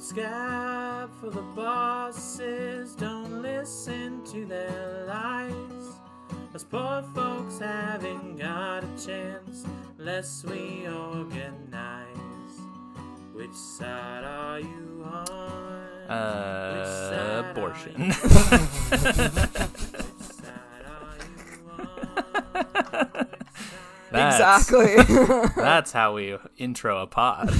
scab for the bosses. Don't listen to their lies. Us poor folks haven't got a chance unless we organize. Which side are you on? Uh, abortion. you- Which side are you on? That's- exactly. That's how we intro a pod.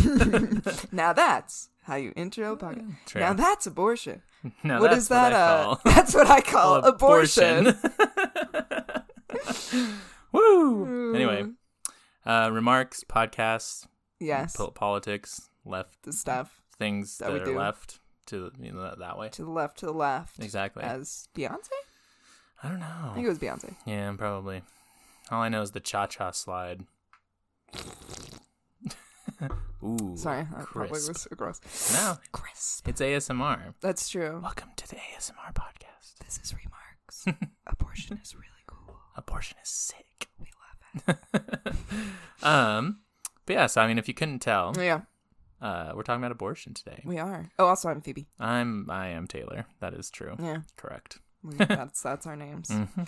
now that's how you intro podcast. True. Now that's abortion. No, what that's is that? What uh, that's what I call abortion. Woo! Anyway, uh, remarks, podcasts, Yes, po- politics, left the stuff things That that, are do. left to you know that, that way. to the left, to the left. Exactly. As Beyonce? I don't know. I think it was Beyonce. Yeah, probably. All I know is the cha cha slide. Ooh. Sorry, that probably was so gross. No, Crisp. it's ASMR. That's true. Welcome to the ASMR podcast. This is remarks. Abortion is really cool. Abortion is sick. We love it. Um, but yeah, so I mean, if you couldn't tell, Yeah, uh, we're talking about abortion today. we are. Oh, also I'm Phoebe. I'm I am Tayler. That is true. Yeah, Correct. we, that's that's our names. Mhm.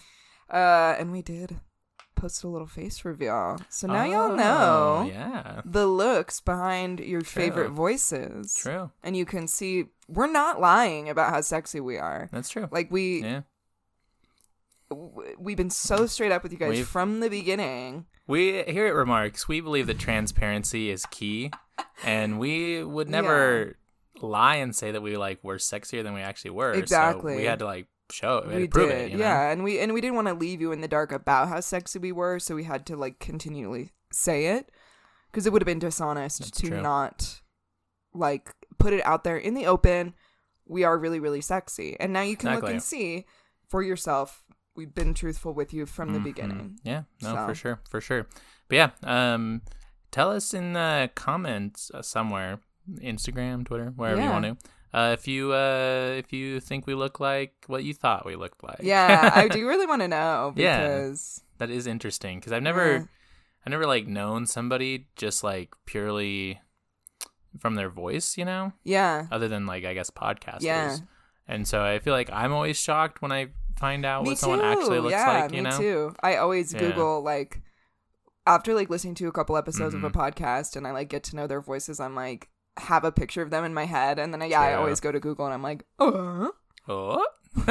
Uh, and we did post a little face reveal, so now y'all Oh, know Yeah. the looks behind your favorite voices. True. and you can see we're not lying about how sexy we are. That's true. Like we yeah. w- we've been so straight up with you guys We've- from the beginning. We here at Remarks, we believe that transparency is key, and we would never lie and say that we like were sexier than we actually were. So Exactly. we had to like show it. We, we did, it. you know? yeah, and we and we didn't want to leave you in the dark about how sexy we were, so we had to like continually say it because it would have been dishonest That's to true. not like put it out there in the open. We are really really sexy, and now you can look and see for yourself. We've been truthful with you from the Mhm. beginning. Yeah, no, So. for sure, for sure. But yeah, um, tell us in the comments uh, somewhere, Instagram, Twitter, wherever you want to, uh, if you uh, if you think we look like what you thought we looked like. Yeah, I do really want to know Yeah. because that is interesting because I've never, Yeah. I never like known somebody just like purely from their voice, you know, yeah, other than like I guess podcasters. Yeah. And so I feel like I'm always shocked when I find out me what too. someone actually looks yeah, like. You me know. too. I always Yeah. Google like after like listening to a couple episodes Mm-hmm. of a podcast and I like get to know their voices. I'm like have a picture of them in my head, and then I, yeah, I always go to Google and I'm like, uh. Oh.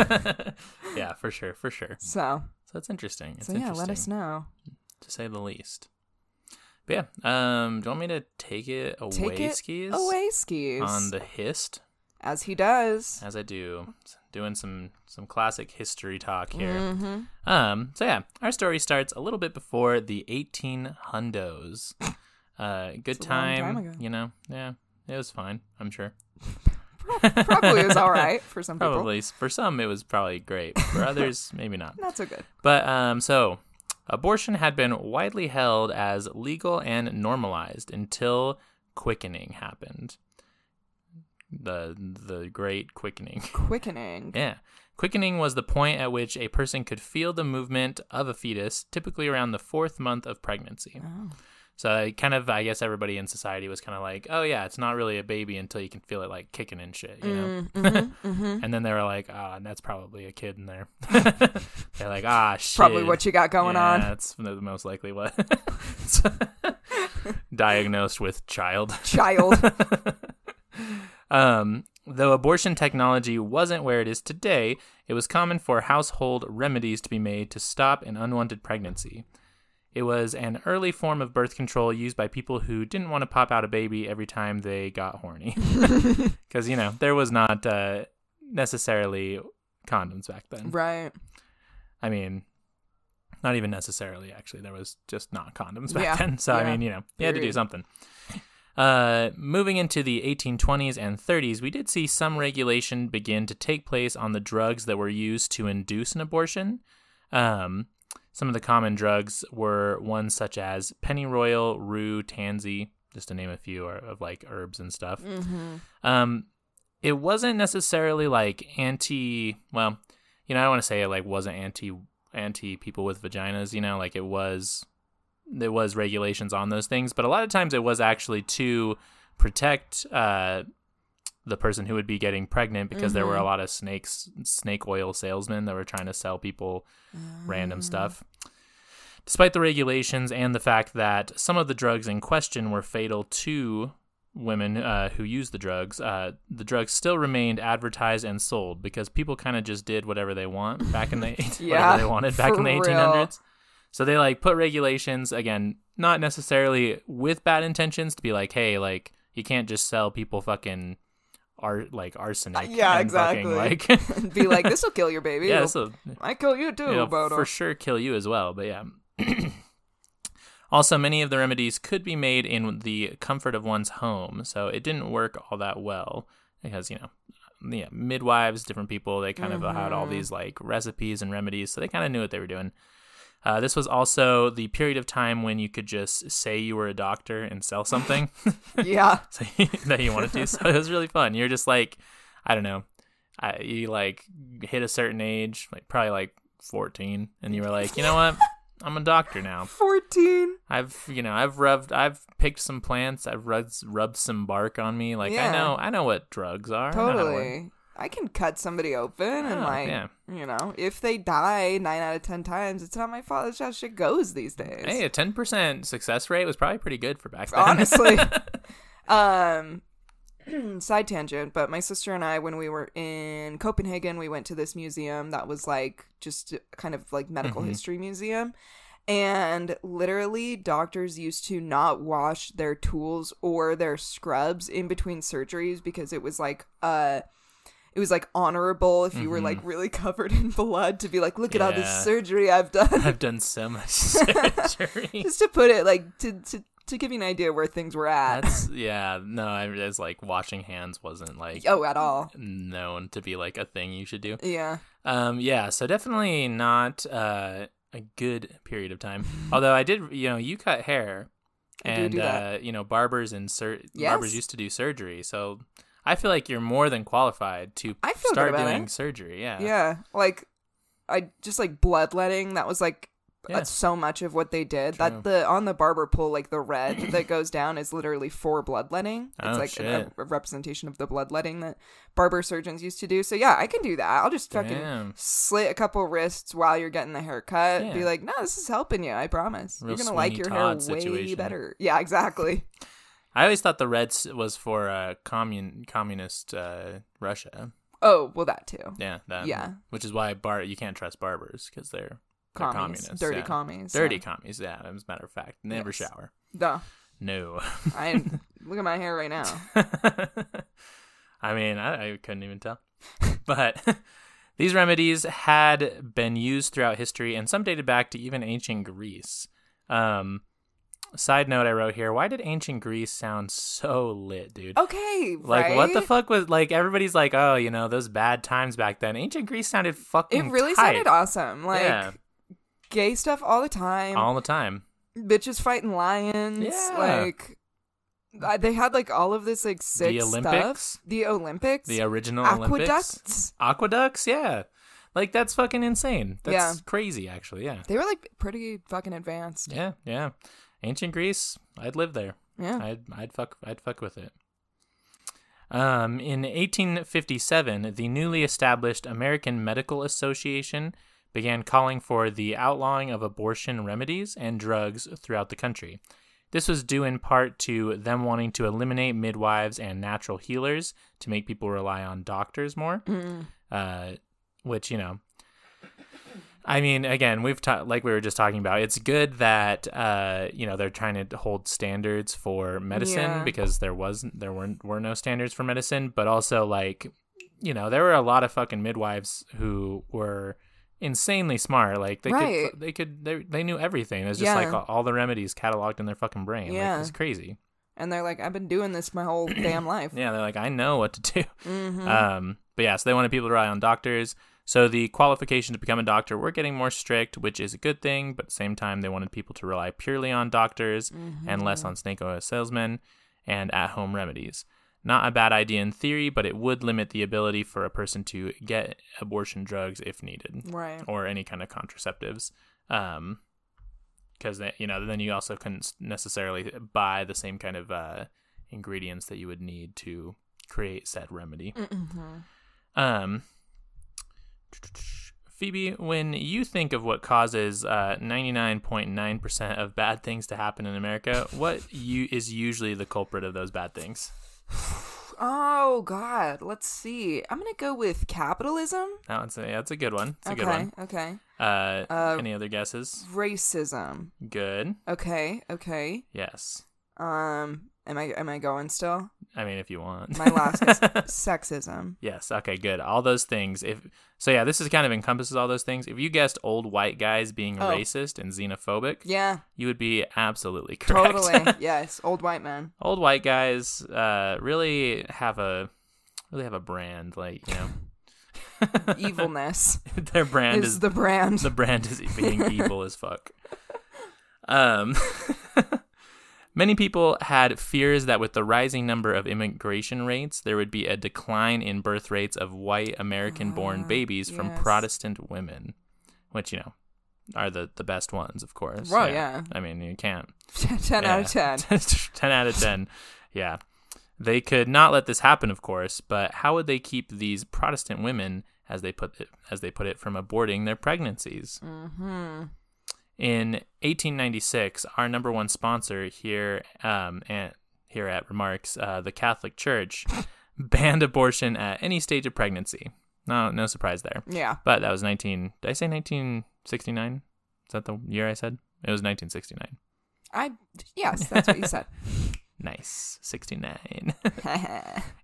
yeah, for sure, for sure. So So that's interesting. It's so yeah, interesting, let us know. to say the least. But yeah, um, do you want me to take it away, Take it skis? Away skis on the hist, as he does. as I do, doing some some classic history talk here. Mm-hmm. Um, so yeah, our story starts a little bit before the 18 hundos. Uh, good It's a long time, time ago. you know. Yeah, it was fine. I'm sure. Probably was all right for some people. Probably for some it was probably great. For others, maybe not. Not so good. But um, so abortion had been widely held as legal and normalized until quickening happened. The the great quickening. Quickening. yeah. Quickening was the point at which a person could feel the movement of a fetus, typically around the fourth month of pregnancy. Oh. So kind of, I guess, everybody in society was kind of like, "Oh yeah, it's not really a baby until you can feel it like kicking and shit," you know. Mm-hmm. And then they were like, "Ah, that's probably a kid in there." They're like, "Ah, shit." Probably what you got going yeah, on. That's the most likely what. Diagnosed with child. Child. Um, though abortion technology wasn't where it is today, it was common for household remedies to be made to stop an unwanted pregnancy. It was an early form of birth control used by people who didn't want to pop out a baby every time they got horny. Because, you know, there was not uh, necessarily condoms back then. right. I mean, not even necessarily, actually. There was just not condoms back Yeah, then. So, I mean, you know, you had to do something. Uh, moving into the 1820s and 30s, we did see some regulation begin to take place on the drugs that were used to induce an abortion. Um, some of the common drugs were ones such as pennyroyal, rue, tansy, just to name a few of like herbs and stuff. Mm-hmm. Um, it wasn't necessarily like anti. Well, you know, I don't want to say it like wasn't anti anti people with vaginas. You know, like it was. There was regulations on those things, but a lot of times it was actually to protect uh, the person who would be getting pregnant because there were Mm-hmm. a lot of snakes snake oil salesmen that were trying to sell people random Mm. stuff. Despite the regulations and the fact that some of the drugs in question were fatal to women uh, who used the drugs, uh, the drugs still remained advertised and sold because people kind of just did whatever they want back in the Yeah, whatever they wanted back in the real. 1800s. So they like put regulations again, not necessarily with bad intentions to be like, hey, like you can't just sell people fucking ar- like arsenic. yeah, and fucking, exactly. like Be like, this will kill your baby. yeah, so I kill you too, but for sure kill you as well. But yeah. also, many of the remedies could be made in the comfort of one's home, so it didn't work all that well because you know, yeah, midwives, different people, they kind of had all mm-hmm. these like recipes and remedies, so they kind of knew what they were doing. Uh, this was also the period of time when you could just say you were a doctor and sell something yeah, so, that you wanted to. So it was really fun. You're just like, I don't know, I, you like hit a certain age, like probably like 14, and you were like, you know what? I'm a doctor now. fourteen. I've, you know, I've rubbed, I've picked some plants, I've rubbed, rubbed some bark on me. Like I know, I know what drugs are. I know how to work. Totally. I can cut somebody open and Oh, like, yeah. you know, if they die nine out of ten times, it's not my fault. That's how shit goes these days. Hey, a 10% success rate was probably pretty good for back then. honestly. um, side tangent, but my sister and I, when we were in Copenhagen, we went to this museum that was like just kind of like medical history museum. And literally, doctors used to not wash their tools or their scrubs in between surgeries because it was like, uh, it was like honorable if you were like really covered in blood to be like, look at all this Yeah. surgery I've done. I've done so much surgery. Just to put it like to to to give you an idea where things were at. That's yeah. No, I it's like washing hands wasn't like oh, at all. known to be like a thing you should do. Yeah. Um, yeah. So definitely not uh, a good period of time. Although I did, you know, you cut hair, I do and do that. uh, you know, barbers and sur- Yes. barbers used to do surgery. So I feel like you're more than qualified to I feel start doing it. surgery. Yeah. Yeah. Like I just like bloodletting, that was like Yeah. that's so much of what they did. True. That the on the barber pole, like the red that goes down is literally for bloodletting. It's Oh, like a, a representation of the bloodletting that barber surgeons used to do. So yeah, I can do that. I'll just fucking Damn. slit a couple wrists while you're getting the haircut. Be like, no, this is helping you. I promise. Real you're gonna like your Todd hair way situation. better. Yeah, exactly. I always thought the red was for uh, commun communist uh, Russia. Oh, well, that too. Yeah, that, Yeah. Which is why bar you can't trust barbers because they're, they're communists. Dirty yeah. commies. Dirty yeah. commies. Yeah, as a matter of fact, never Yes. shower. Duh. No. I look at my hair right now. I mean, I, I couldn't even tell. But these remedies had been used throughout history, and some dated back to even ancient Greece. Um, side note I wrote here: Why did ancient Greece sound so lit, dude? Okay, Like right? what the fuck was like? Everybody's like, oh, you know, those bad times back then. Ancient Greece sounded fucking. It really tight. sounded awesome. Like yeah, gay stuff all the time. all the time. Bitches fighting lions. Yeah. Like they had like all of this like sick The stuff. Olympics? The Olympics. The original Olympics. aqueducts. Aqueducts, yeah. Like that's fucking insane. That's Yeah. crazy, actually. Yeah, They were like pretty fucking advanced. yeah, yeah. Ancient Greece, I'd live there. Yeah. I'd I'd fuck I'd fuck with it. Um, in 1857, the newly established American Medical Association began calling for the outlawing of abortion remedies and drugs throughout the country. This was due in part to them wanting to eliminate midwives and natural healers to make people rely on doctors more. Uh, which you know, I mean, again, we've ta- like we were just talking about. It's good that uh, you know they're trying to hold standards for medicine Yeah. because there wasn't there weren't were no standards for medicine, but also like you know there were a lot of fucking midwives who were insanely smart. Like they Right. could they could they, they knew everything. It was just Yeah. like all, all the remedies cataloged in their fucking brain. Yeah. Like it's crazy. And they're like, I've been doing this my whole damn life. Yeah, they're like, I know what to do. Mm-hmm. Um, but yeah, so they wanted people to rely on doctors. So the qualification to become a doctor were getting more strict, which is a good thing. But at the same time, they wanted people to rely purely on doctors and less on snake oil salesmen and at-home remedies. Not a bad idea in theory, but it would limit the ability for a person to get abortion drugs if needed Right. or any kind of contraceptives. Um, because you know, then you also couldn't necessarily buy the same kind of uh, ingredients that you would need to create said remedy. Um, Phoebe, when you think of what causes uh, 99.9% of bad things to happen in America, what you is usually the culprit of those bad things? Oh God, let's see. I'm gonna go with capitalism. That's a, that's a good one. It's a okay, good one. okay. Uh, Uh, any other guesses? Racism. Good. Okay, okay. Yes. Um, am I am I going still? I mean, if you want. My last is sexism. Yes. Okay. Good. All those things. If so, yeah, this is kind of encompasses all those things. If you guessed old white guys being Oh. racist and xenophobic, Yeah, you would be absolutely correct. totally. yes, old white man. old white guys uh, really have a really have a brand. Like you know, Evilness their brand is is the brand. the brand is being evil as fuck. Um, many people had fears that with the rising number of immigration rates, there would be a decline in birth rates of white American-born Ah, babies from yes. Protestant women, which you know are the the best ones, of course. Well, yeah. I mean, you can't. ten out of ten. 10 out of 10. Yeah. They could not let this happen, of course, but how would they keep these Protestant women, as they put it, as they put it, from aborting their pregnancies? Mm-hmm. In 1896, our number one sponsor here, um, and here at Remarks, uh, the Catholic Church, banned abortion at any stage of pregnancy. No, no surprise there. Yeah. But that was 19. Did I say 1969? Is that the year I said? It was 1969. I yes, that's what you said. Nice. 69.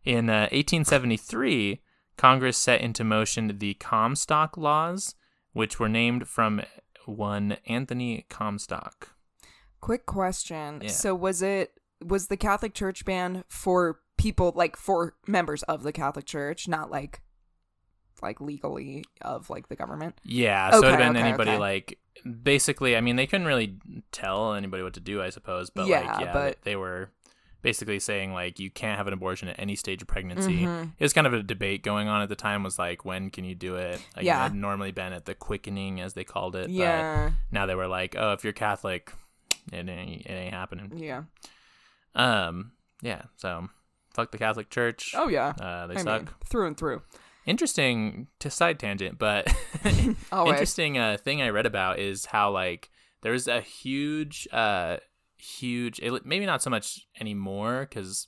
In uh, 1873, Congress set into motion the Comstock laws, which were named from one Anthony Comstock. Quick question. Yeah. So was it was the Catholic Church ban for people like for members of the Catholic Church, not like like legally of like the government? Yeah, so it would have been okay, anybody okay. like basically. I mean, they couldn't really tell anybody what to do, I suppose. But Yeah, like, yeah, but- they were basically saying like you can't have an abortion at any stage of pregnancy. Mhm. It was kind of a debate going on at the time. Was like, when can you do it? Like, Yeah. it had normally been at the quickening, as they called it. But Yeah. now they were like, oh, if you're Catholic, it ain't, it ain't happening. Yeah. Um, yeah. So, fuck the Catholic Church. Oh yeah. Uh, they I suck. mean, through and through. Interesting to side tangent, but interesting uh, thing I read about is how like there's a huge, uh, huge. Maybe not so much anymore because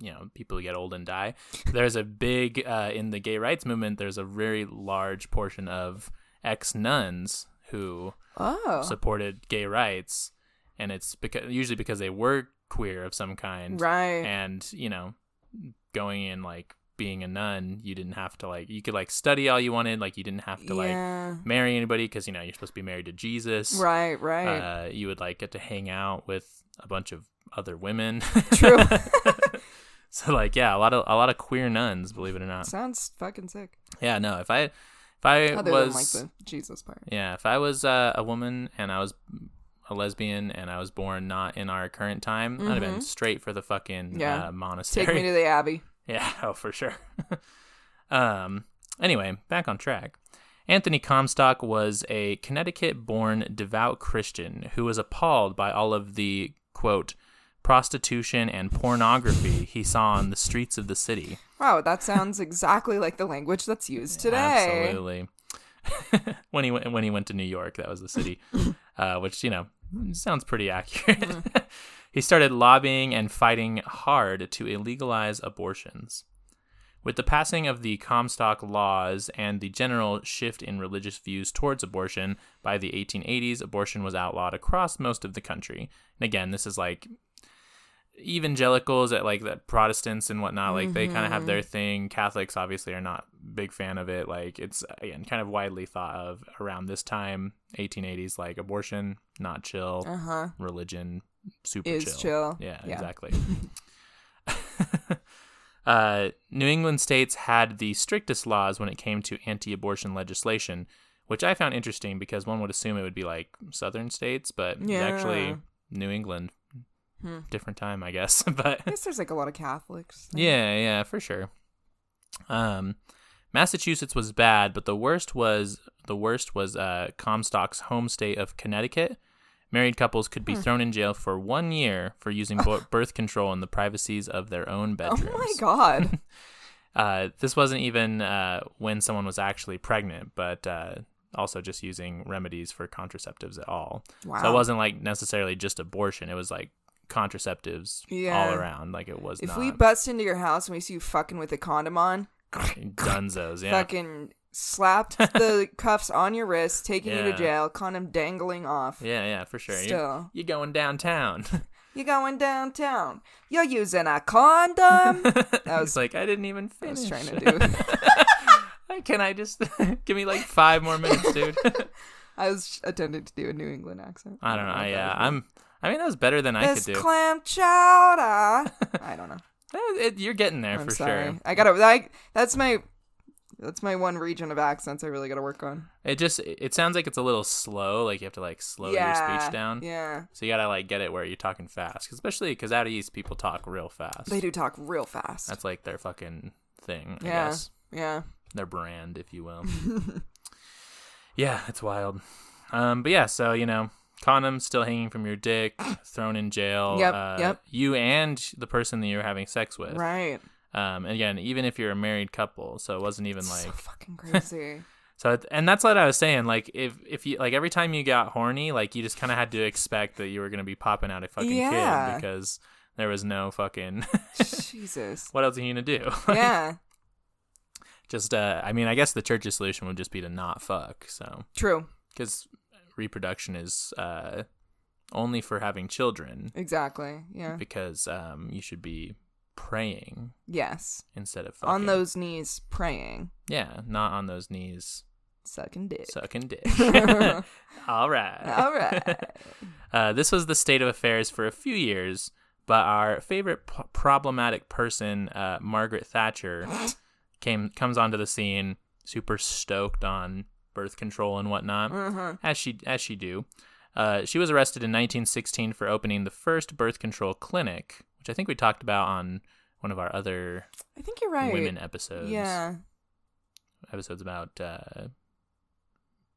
you know people get old and die. There's a big uh, in the gay rights movement. There's a very large portion of ex nuns who Oh. supported gay rights, and it's because usually because they were queer of some kind, right. and you know, going in like being a nun, you didn't have to like you could like study all you wanted, like you didn't have to like marry anybody because you know you're supposed to be married to Jesus. Right, right. Uh, you would like get to hang out with a bunch of other women. True. so like yeah, a lot of a lot of queer nuns, believe it or not. Sounds fucking sick. Yeah, no, if I if I Other was than like the Jesus part. yeah, if I was uh, a woman and I was a lesbian and I was born not in our current time, I'd have been Mhm. straight for the fucking Yeah. uh, monastery. Take me to the Abbey. Yeah, oh for sure. um anyway, back on track. Anthony Comstock was a Connecticut-born devout Christian who was appalled by all of the quote prostitution and pornography he saw on the streets of the city. Wow, that sounds exactly like the language that's used today. Absolutely. when he went when he went to New York, that was the city, uh, which you know sounds pretty accurate. He started lobbying and fighting hard to illegalize abortions. With the passing of the Comstock laws and the general shift in religious views towards abortion, by the 1880s, abortion was outlawed across most of the country. And again, this is like evangelicals at like the Protestants and whatnot, like they kind of have their thing. Catholics obviously are not big fan of it. Like it's again kind of widely thought of around this time, 1880s, like abortion not chill, Uh huh. religion super Is chill. chill. Yeah, Yeah. exactly. uh, New England states had the strictest laws when it came to anti-abortion legislation, which I found interesting because one would assume it would be like southern states, but it's actually New England. Hmm. Different time, I guess, but I guess there's like a lot of Catholics. there. yeah, yeah, for sure. Um, Massachusetts was bad, but the worst was the worst was uh, Comstock's home state of Connecticut, Married couples could be thrown in jail for one year for using birth control in the privacies of their own bedrooms. Oh my god. Uh, this wasn't even uh, when someone was actually pregnant, but uh, also just using remedies for contraceptives at all. Wow. So it wasn't like necessarily just abortion. It was like contraceptives Yeah. all around. Like it was if not we bust into your house and we see you fucking with a condom on, dunzos. Yeah. fucking slapped the cuffs on your wrist, taking you to jail, condom dangling off. Yeah, yeah, for sure. You- Still. You're going downtown. you're going downtown? You're using a condom? that was- like I didn't even I finish. was trying to do. Can I just give me like five more minutes, dude? I was attempting to do a New England accent. I don't know. I, was. I'm. I mean, that was better than I could do. clam chowder. I don't know. Eh, it- you're getting there I'm for sorry. sure. I gotta. That's my. That's my one region of accents I really gotta work on. It just it sounds like it's a little slow. Like you have to like slow your speech down. Yeah, So you gotta like get it where you're talking fast, especially because out east people talk real fast. they do talk real fast. That's like their fucking thing. I Yeah. guess yeah. their brand, if you will. yeah, it's wild. Um, but yeah, so you know, condoms still hanging from your dick, thrown in jail. Yep, uh, yep. You and the person that you're having sex with. Right. Um, again, even if you're a married couple, so it wasn't even like so like fucking crazy. so. And that's what I was saying. Like if if you like every time you got horny, like you just kind of had to expect that you were gonna be popping out a fucking Yeah. kid because there was no fucking. Jesus. what else are you gonna do? Yeah. just uh, I mean, I guess the church's solution would just be to not fuck. So True. because reproduction is uh only for having children Exactly. Yeah. because um you should be praying Yes. instead of fucking. On those knees, praying, yeah not on those knees sucking dick. sucking dick all right All right. uh, this was the state of affairs for a few years but our favorite p- problematic person uh, Margaret Sanger came comes onto the scene super stoked on birth control and whatnot uh-huh. as she as she do. Uh, she was arrested in 1916 for opening the first birth control clinic, which I think we talked about on one of our other I think you're right. women episodes. Yeah. episodes about uh,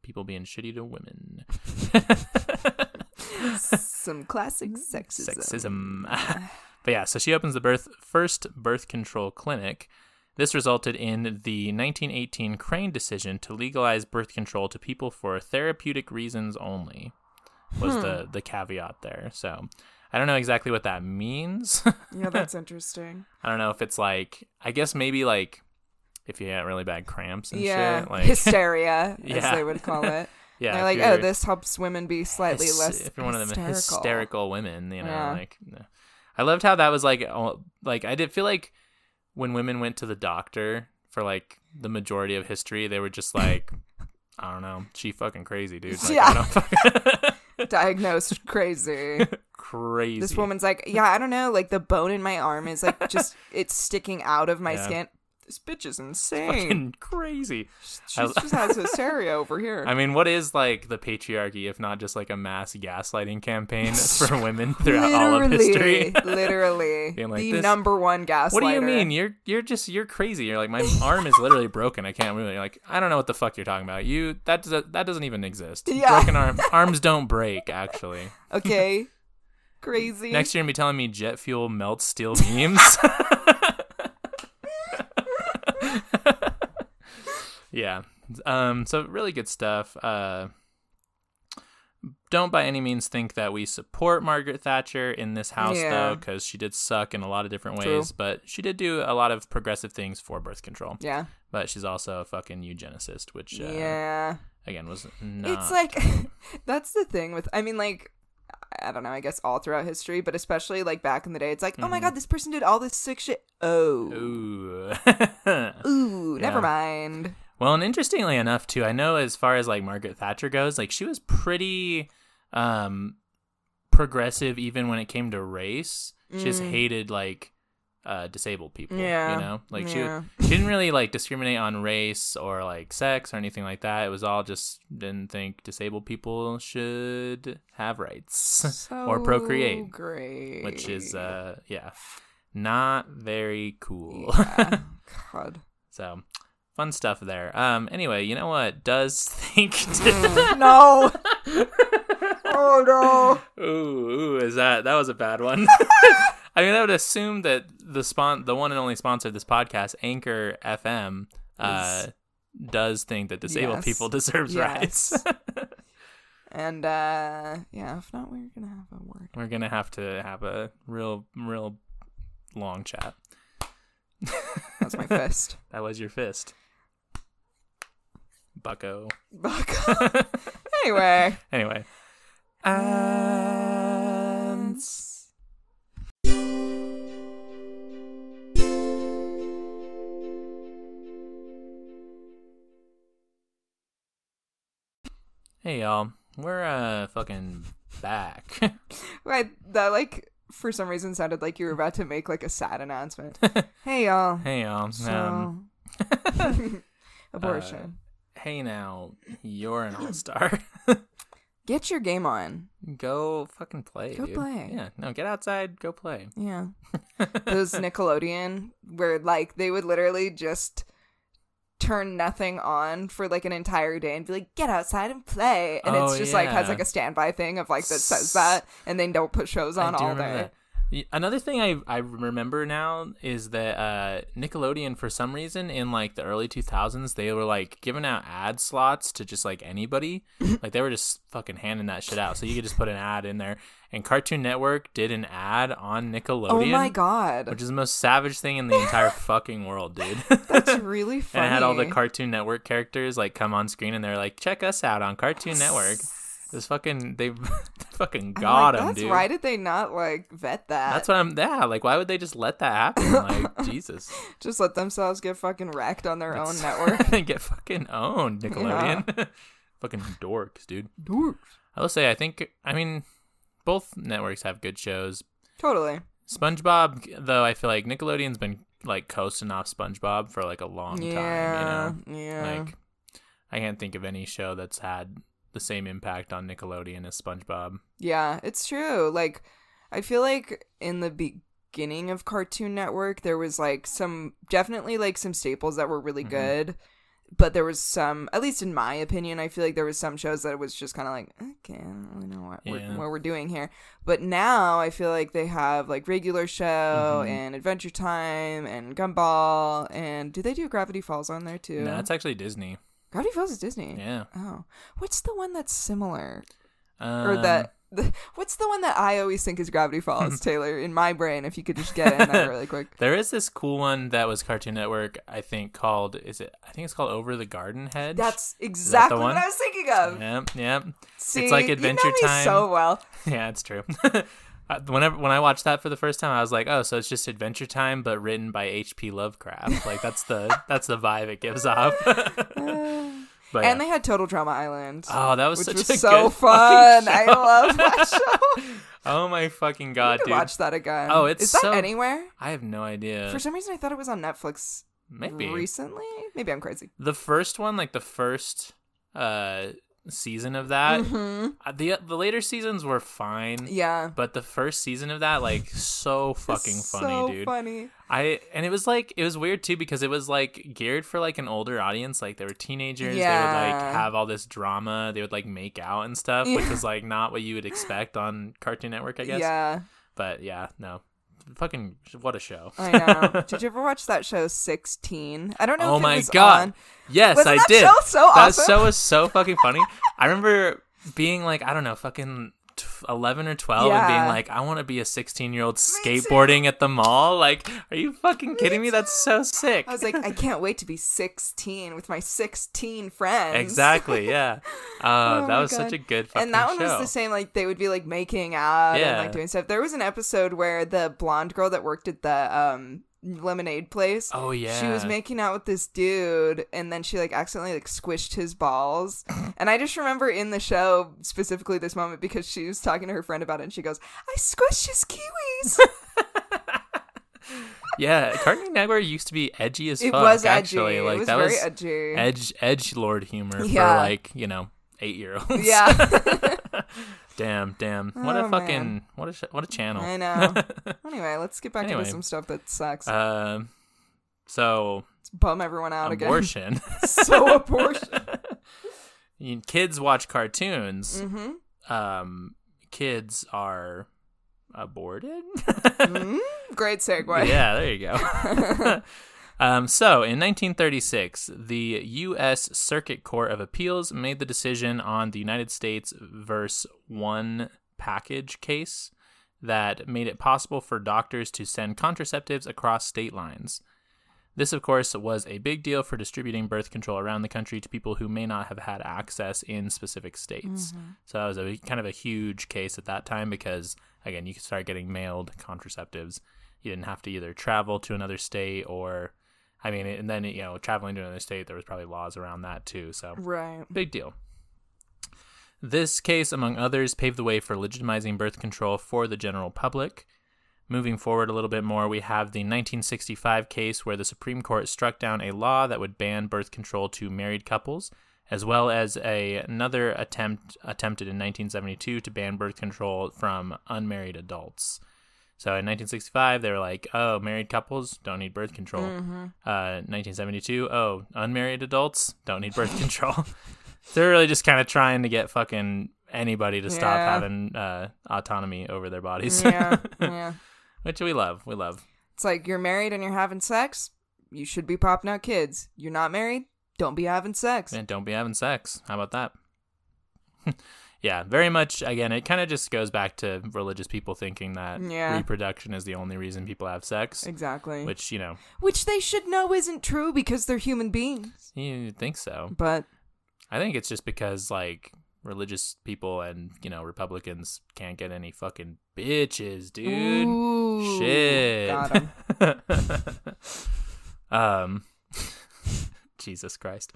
people being shitty to women. Some classic sexism. Sexism. but yeah, so she opens the birth first birth control clinic. This resulted in the 1918 Crane decision to legalize birth control to people for therapeutic reasons only. Was the the caveat there? So I don't know exactly what that means. yeah, that's interesting. I don't know if it's like I guess maybe like if you had really bad cramps and yeah. shit. Like Hysteria, as Yeah. they would call it. yeah, They're like, oh, this helps women be slightly hys- less if you're one of them hysterical. hysterical women, you know, Yeah. like. I loved how that was like all- like I did feel like when women went to the doctor for like the majority of history, they were just like I don't know, she fucking crazy, dude. Like, Yeah. I don't fucking- Diagnosed crazy. Crazy. This woman's like, yeah, I don't know, like the bone in my arm is like just it's sticking out of my Yeah. skin. This bitch is insane. fucking crazy. She just has hysteria over here. I mean, what is like the patriarchy if not just like a mass gaslighting campaign for women throughout all of history? literally, Being like, the this- number one gaslighter. What do you mean? You're you're just you're crazy. You're like my arm is literally broken. I can't move. You're like I don't know what the fuck you're talking about. You that does that doesn't even exist. Yeah. Broken arm arms don't break. Actually, Okay, crazy. next year you're gonna be telling me jet fuel melts steel beams. yeah. Um. So really good stuff. Uh. Don't by any means think that we support Margaret Sanger in this house, Yeah. though, because she did suck in a lot of different True. ways. But she did do a lot of progressive things for birth control. yeah, But she's also a fucking eugenicist, which uh, yeah. again was not. It's like that's the thing with. I mean, like. I don't know. I guess all throughout history, but especially like back in the day, it's like, oh my Mhm. god, this person did all this sick shit. Oh, Ooh. ooh, Yeah. never mind. well, and interestingly enough, too, I know as far as like Margaret Sanger goes, like she was pretty um progressive even when it came to race. She just Mm. hated like uh disabled people. Yeah. You know? Like she yeah. she didn't really like discriminate on race or like sex or anything like that. It was all just didn't think disabled people should have rights or procreate. Great. which is uh yeah not very cool Yeah. God. so fun stuff there um anyway you know what does think no. oh no. Ooh, ooh, is that that was a bad one? I mean, I would assume that the spon the one and only sponsor of this podcast, Anchor FM, uh, does think that disabled Yes. people deserves Yes. rights. And uh yeah, if not, we're gonna have a word. We're gonna have to have a real, real long chat. That's my fist. That was your fist, Bucko. Buck. anyway. Anyway, and hey y'all, we're uh fucking back. I, that like for some reason sounded like you were about to make like a sad announcement. hey y'all. hey y'all. So Um, abortion. hey now, you're an all star. Get your game on. go fucking play. Go dude. play. Yeah, no, get outside, go play. Yeah. Those Nickelodeon where like they would literally just turn nothing on for like an entire day and be like, get outside and play. And Oh, it's just like has like a standby thing of like that says that and they don't put shows on all day. that. Another thing I I remember now is that uh, Nickelodeon, for some reason, in like the early 2000s, they were like giving out ad slots to just like anybody. like they were just fucking handing that shit out, so you could just put an ad in there. And Cartoon Network did an ad on Nickelodeon. Oh my god. Which is the most savage thing in the entire fucking world, dude. That's really and funny. it had all the Cartoon Network characters like come on screen, and they're like, "Check us out on Cartoon Network." This fucking they fucking got like, him, That's dude. why did they not like vet that? That's what I'm. Yeah, like why would they just let that happen? Like Jesus, Just let themselves get fucking wrecked on their own network. they get fucking owned, Nickelodeon. fucking dorks, dude. Dorks. I will say, I think. I mean, both networks have good shows. Totally. SpongeBob, though, I feel like Nickelodeon's been like coasting off SpongeBob for like a long Yeah. time. You know, Yeah. like I can't think of any show that's had the same impact on Nickelodeon as SpongeBob. Yeah, it's true. Like, I feel like in the beginning of Cartoon Network, there was like some definitely like some staples that were really Mm-hmm. good, but there was some, at least in my opinion, I feel like there was some shows that was just kind of like, okay, I don't really know what Yeah. we're, what we're doing here. But now I feel like they have like regular show Mhm. and Adventure Time and Gumball and do they do Gravity Falls on there too? No, it's actually Disney. Gravity Falls is Disney. Yeah. Oh, what's the one that's similar? Um, or that the, what's the one that I always think is Gravity Falls, Tayler? In my brain, if you could just get in there really quick. There is this cool one that was Cartoon Network, I think called is it I think it's called Over the Garden Hedge. That's exactly what? I was thinking of. Yep, yep. See, like you Adventure know me Time. so well. Yeah, it's true. Uh, Whenever when I watched that for the first time, I was like, "Oh, so it's just Adventure Time, but written by H.P. Lovecraft." Like that's the that's the vibe it gives off. but And yeah. they had Total Drama Island, oh, that was which was so fun. I love that show. Oh my fucking god, dude! watch that again. Oh, it's is that so- anywhere? I have no idea. For some reason, I thought it was on Netflix Maybe recently. Maybe I'm crazy. the first one, like the first uh season of that. hmm uh, the the later seasons were fine. Yeah. But the first season of that, like, so fucking funny, so dude. funny. I and it was like it was weird too because it was like geared for like an older audience. Like they were teenagers. Yeah. They would like have all this drama. They would like make out and stuff, which is like not what you would expect on Cartoon Network, I guess. Yeah, But yeah, no, fucking what a show. I know. Did you ever watch that show Sixteen? I don't know. oh my god! on. Yes, Wasn't I that did. show so that awesome? show was so fucking funny. I remember being like, I don't know, fucking. T- 11 or 12 and being like I want to be a 16 year old skateboarding at the mall like are you fucking kidding me that's so sick I was like, I can't wait to be 16 with my 16 friends. Exactly. Yeah. Uh, Oh that was such a good fucking And that one show. was the same. Like they would be like making out and Yeah. like doing stuff. There was an episode where the blonde girl that worked at the um lemonade place. Oh yeah. She was making out with this dude, and then she like accidentally like squished his balls. and I just remember in the show specifically this moment because she was talking to her friend about it, and she goes, "I squished his kiwis." Yeah, Cartoon Network used to be edgy as it fuck. was edgy. actually, like it was that very was edgy. edge edge lord humor Yeah. for like you know eight year olds. yeah, damn, damn. What Oh, a fucking man. what a sh- what a channel. I know. anyway, let's get back Anyway. into some stuff that sucks. Um. so let's bum everyone out abortion. again. so abortion. Kids watch cartoons. hmm um, kids are aborted. Mm, Great segue. yeah, there you go. Um, so, in 1936, the U.S. Circuit Court of Appeals made the decision on the United States versus one package case that made it possible for doctors to send contraceptives across state lines. This, of course, was a big deal for distributing birth control around the country to people who may not have had access in specific states. So that was a kind of a huge case at that time because, again, you could start getting mailed contraceptives. You didn't have to either travel to another state or, I mean, and then you know, traveling to another state, there was probably laws around that too. So Right. Big deal. This case, among others, paved the way for legitimizing birth control for the general public. Moving forward a little bit more, we have the 1965 case where the Supreme Court struck down a law that would ban birth control to married couples, as well as a, another attempt attempted in 1972 to ban birth control from unmarried adults. So in 1965, they were like, "Oh, married couples don't need birth control." Uh, 1972, oh, unmarried adults don't need birth control. They're really just kind of trying to get fucking anybody to stop Yeah. having uh, autonomy over their bodies. Yeah. Yeah. Which we love. We love. It's like you're married and you're having sex. You should be popping out kids. You're not married. Don't be having sex. And don't be having sex. How about that? yeah, very much. Again, it kind of just goes back to religious people thinking that Yeah. reproduction is the only reason people have sex. Exactly. Which, you know, which they should know isn't true because they're human beings. you think so. But I think it's just because, like, religious people and, you know, Republicans can't get any fucking bitches, dude. Ooh, Shit. Got um, Jesus Christ.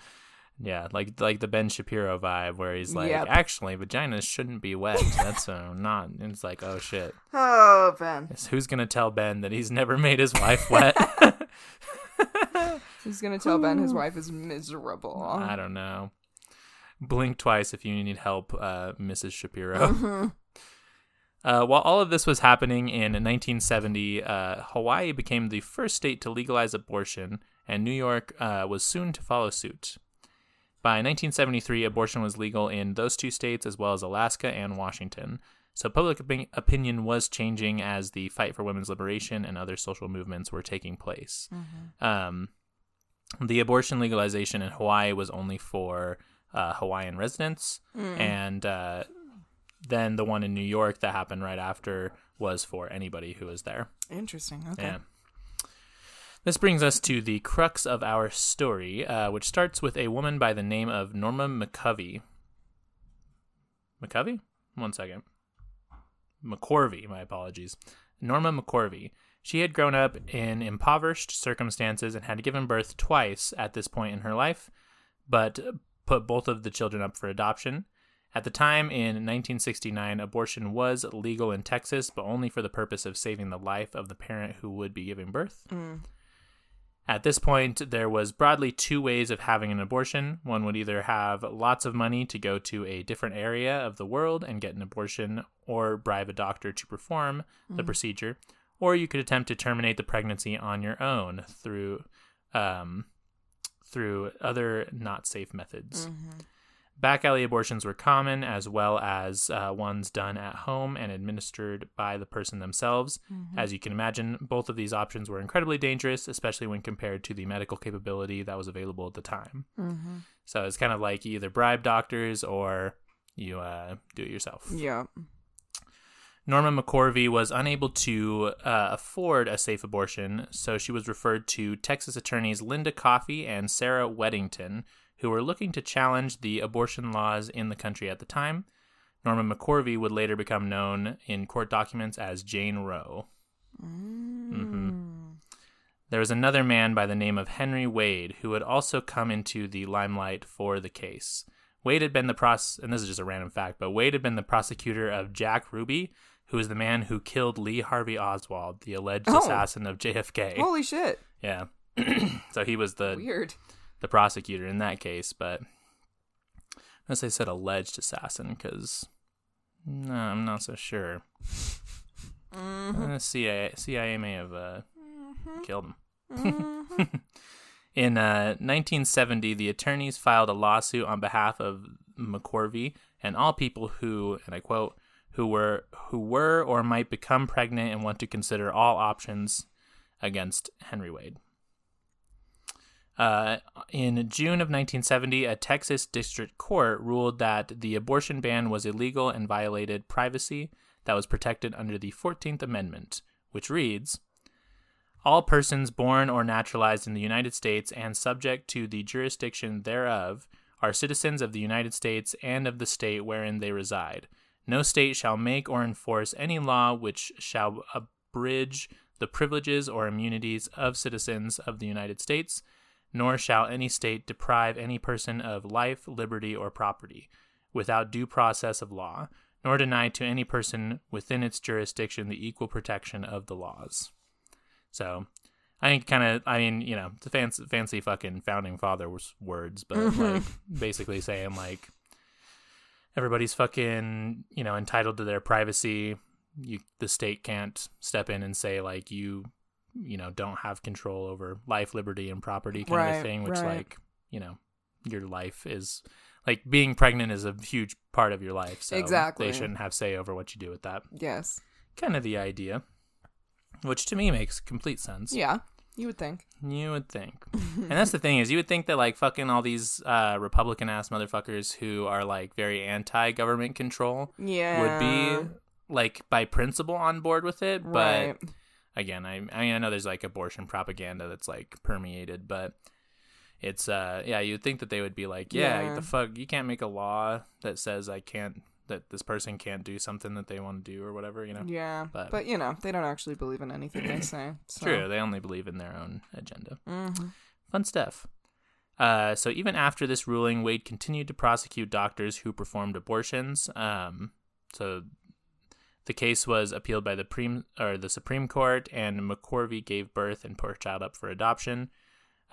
Yeah, like like the Ben Shapiro vibe, where he's like, Yep. actually, vaginas shouldn't be wet. That's uh, not. and It's like, oh shit. Oh, Ben. It's- Who's gonna tell Ben that he's never made his wife wet? He's gonna tell Ben his wife is miserable. I don't know. Blink twice if you need help, uh, Mrs. Shapiro. Uh, while all of this was happening in 1970, uh, Hawaii became the first state to legalize abortion, and New York uh, was soon to follow suit. By 1973, abortion was legal in those two states as well as Alaska and Washington. So public opi- opinion was changing as the fight for women's liberation and other social movements were taking place. Um, the abortion legalization in Hawaii was only for uh, Hawaiian residents, and uh, then the one in New York that happened right after was for anybody who was there. Interesting. Okay. Yeah. This brings us to the crux of our story, uh, which starts with a woman by the name of Norma McCovey. McCovey? One second. McCorvey, my apologies. Norma McCorvey. She had grown up in impoverished circumstances and had given birth twice at this point in her life, but put both of the children up for adoption. At the time in 1969, abortion was legal in Texas, but only for the purpose of saving the life of the parent who would be giving birth. At this point, there was broadly two ways of having an abortion. One would either have lots of money to go to a different area of the world and get an abortion, or bribe a doctor to perform the procedure, or you could attempt to terminate the pregnancy on your own through um, through other not safe methods. Back alley abortions were common, as well as uh, ones done at home and administered by the person themselves. As you can imagine, both of these options were incredibly dangerous, especially when compared to the medical capability that was available at the time. So it's kind of like you either bribe doctors or you uh, do it yourself. Yeah. Norma McCorvey was unable to uh, afford a safe abortion, so she was referred to Texas attorneys Linda Coffey and Sarah Weddington, who were looking to challenge the abortion laws in the country at the time. Norma McCorvey would later become known in court documents as Jane Roe. Mhm. There was another man by the name of Henry Wade who had also come into the limelight for the case. Wade had been the pros, and this is just a random fact, but Wade had been the prosecutor of Jack Ruby, who was the man who killed Lee Harvey Oswald, the alleged Oh. assassin of JFK. Holy shit. Yeah. so he was the Weird. The prosecutor in that case, but unless they said alleged assassin, because no, I'm not so sure. Uh, CIA, CIA may have uh, killed him. In uh, 1970, the attorneys filed a lawsuit on behalf of McCorvey and all people who, and I quote, who were who were or might become pregnant and want to consider all options against Henry Wade. Uh, in June of 1970, a Texas district court ruled that the abortion ban was illegal and violated privacy that was protected under the 14th Amendment, which reads All persons born or naturalized in the United States and subject to the jurisdiction thereof are citizens of the United States and of the state wherein they reside. No state shall make or enforce any law which shall abridge the privileges or immunities of citizens of the United States nor shall any state deprive any person of life, liberty, or property without due process of law, nor deny to any person within its jurisdiction the equal protection of the laws. So, I think kind of, I mean, you know, the fancy, fancy fucking founding fathers words, but like basically saying like everybody's fucking, you know, entitled to their privacy. You, the state can't step in and say like you you know don't have control over life liberty and property kind Right, of thing which right. like you know your life is like being pregnant is a huge part of your life so Exactly. they shouldn't have say over what you do with that Yes. kind of the idea which to me makes complete sense Yeah. You would think. you would think and that's the thing is you would think that like fucking all these uh republican ass motherfuckers who are like very anti-government control Yeah. would be like by principle on board with it but right. Again I, I know there's like abortion propaganda that's like permeated but it's uh yeah you'd think that they would be like yeah, Yeah. the fuck you can't make a law that says i can't that this person can't do something that they want to do or whatever you know Yeah. but- But, you know, they don't actually believe in anything they say. So. true they only believe in their own agenda Mhm. fun stuff uh, so even after this ruling, Wade continued to prosecute doctors who performed abortions. Um, so the case was appealed by the Prem- or the Supreme Court, and McCorvey gave birth and put her child up for adoption.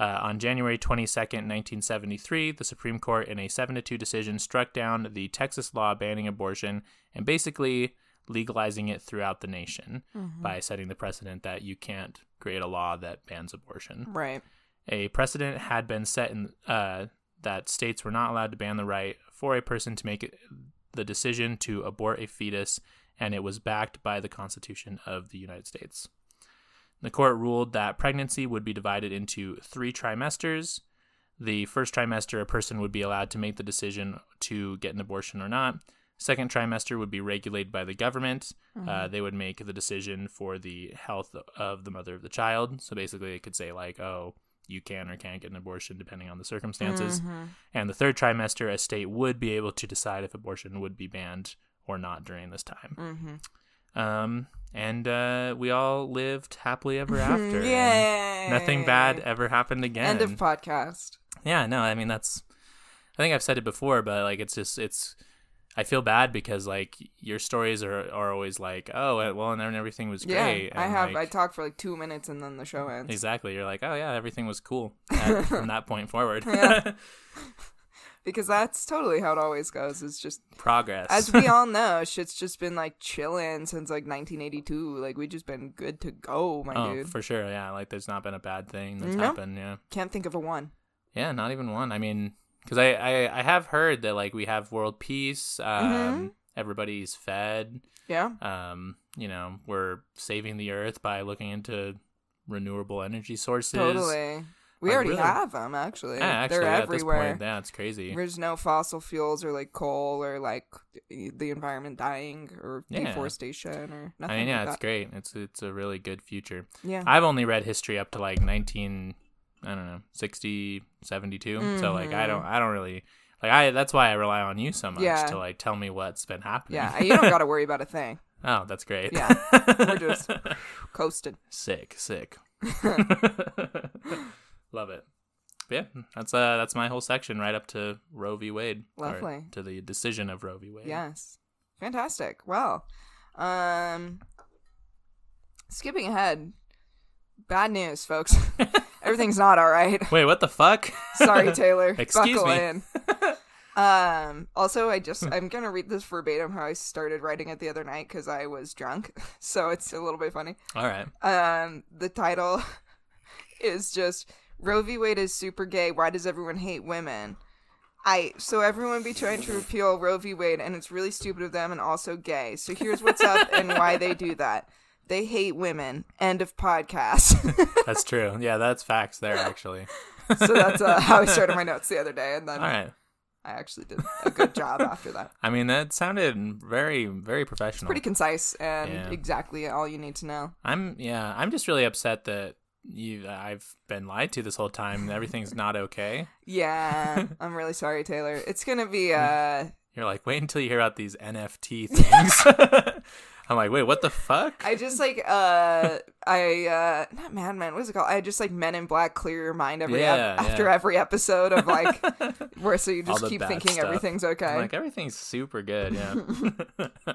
Uh, on January 22nd, 1973, the Supreme Court, in a 7 to 2 decision, struck down the Texas law banning abortion and basically legalizing it throughout the nation by setting the precedent that you can't create a law that bans abortion. Right. A precedent had been set in uh, that states were not allowed to ban the right for a person to make the decision to abort a fetus, and it was backed by the Constitution of the United States. The court ruled that pregnancy would be divided into three trimesters. The first trimester, a person would be allowed to make the decision to get an abortion or not. Second trimester would be regulated by the government. Uh, they would make the decision for the health of the mother of the child. So basically, it could say, like, oh, you can or can't get an abortion depending on the circumstances. And the third trimester, a state would be able to decide if abortion would be banned or not during this time. Mm-hmm. Um, and uh, we all lived happily ever after. Yay. Nothing bad ever happened again. End of podcast. yeah, no, I mean that's. I think I've said it before, but like it's just it's. I feel bad because like your stories are are always like, oh well, and then everything was Yeah. great. I and, have. I like, talk for like two minutes and then the show ends. exactly. You're like, oh yeah, everything was cool at, from that point forward. Because that's totally how it always goes. It's just Progress. as we all know, shit's just been like chilling since like 1982. Like we just been good to go, my oh, dude. for sure. Yeah, like there's not been a bad thing that's No. happened. Yeah. Can't think of a one. Yeah, not even one. I mean, because I, I I have heard that like we have world peace. Um, Mm-hmm. everybody's fed. Yeah. Um, you know, we're saving the earth by looking into renewable energy sources. Totally. We already really? have them, actually. Yeah, actually, They're at everywhere. this point, yeah, it's crazy. There's no fossil fuels or like coal or like the environment dying or Yeah. deforestation or nothing. I mean, yeah, like it's that. great. It's it's a really good future. Yeah. I've only read history up to like 19 I don't know, 60, 72. So like I don't I don't really like I that's why I rely on you so much Mm-hmm. Yeah. to like tell me what's been happening. yeah, you don't got to worry about a thing. oh, that's great. Yeah. We're just coasted. sick, sick. Love it. Yeah, that's uh that's my whole section right up to Roe v. Wade. Lovely. to the decision of Roe v. Wade. Yes. Fantastic. Well, um, skipping ahead. Bad news, folks. Everything's not all right. Wait, what the fuck? Sorry, Tayler. Excuse Buckle me. in. Um. Also, I just I'm gonna read this verbatim how I started writing it the other night because I was drunk, so it's a little bit funny. All right. Um. The title is just Roe v. Wade is super gay. Why does everyone hate women? I so everyone be trying to repeal Roe v. Wade, and it's really stupid of them and also gay. So here's what's up and why they do that. They hate women. End of podcast. That's true. Yeah, that's facts there, actually. so that's uh, how I started my notes the other day, and then All right. I actually did a good job after that. I mean, that sounded very, very professional. Pretty concise and Yeah. exactly all you need to know. I'm yeah, I'm just really upset that you I've been lied to this whole time. Everything's not okay. Yeah, I'm really sorry, Tayler. It's gonna be uh You're like, wait until you hear about these NFT things. I'm like, wait, what the fuck? I just like uh I uh not Mad Men, what is it called? I just like Men in Black clear your mind every ep- Yeah, after every episode of like where so you just keep thinking stuff. everything's I'm okay. like, everything's super good. Yeah.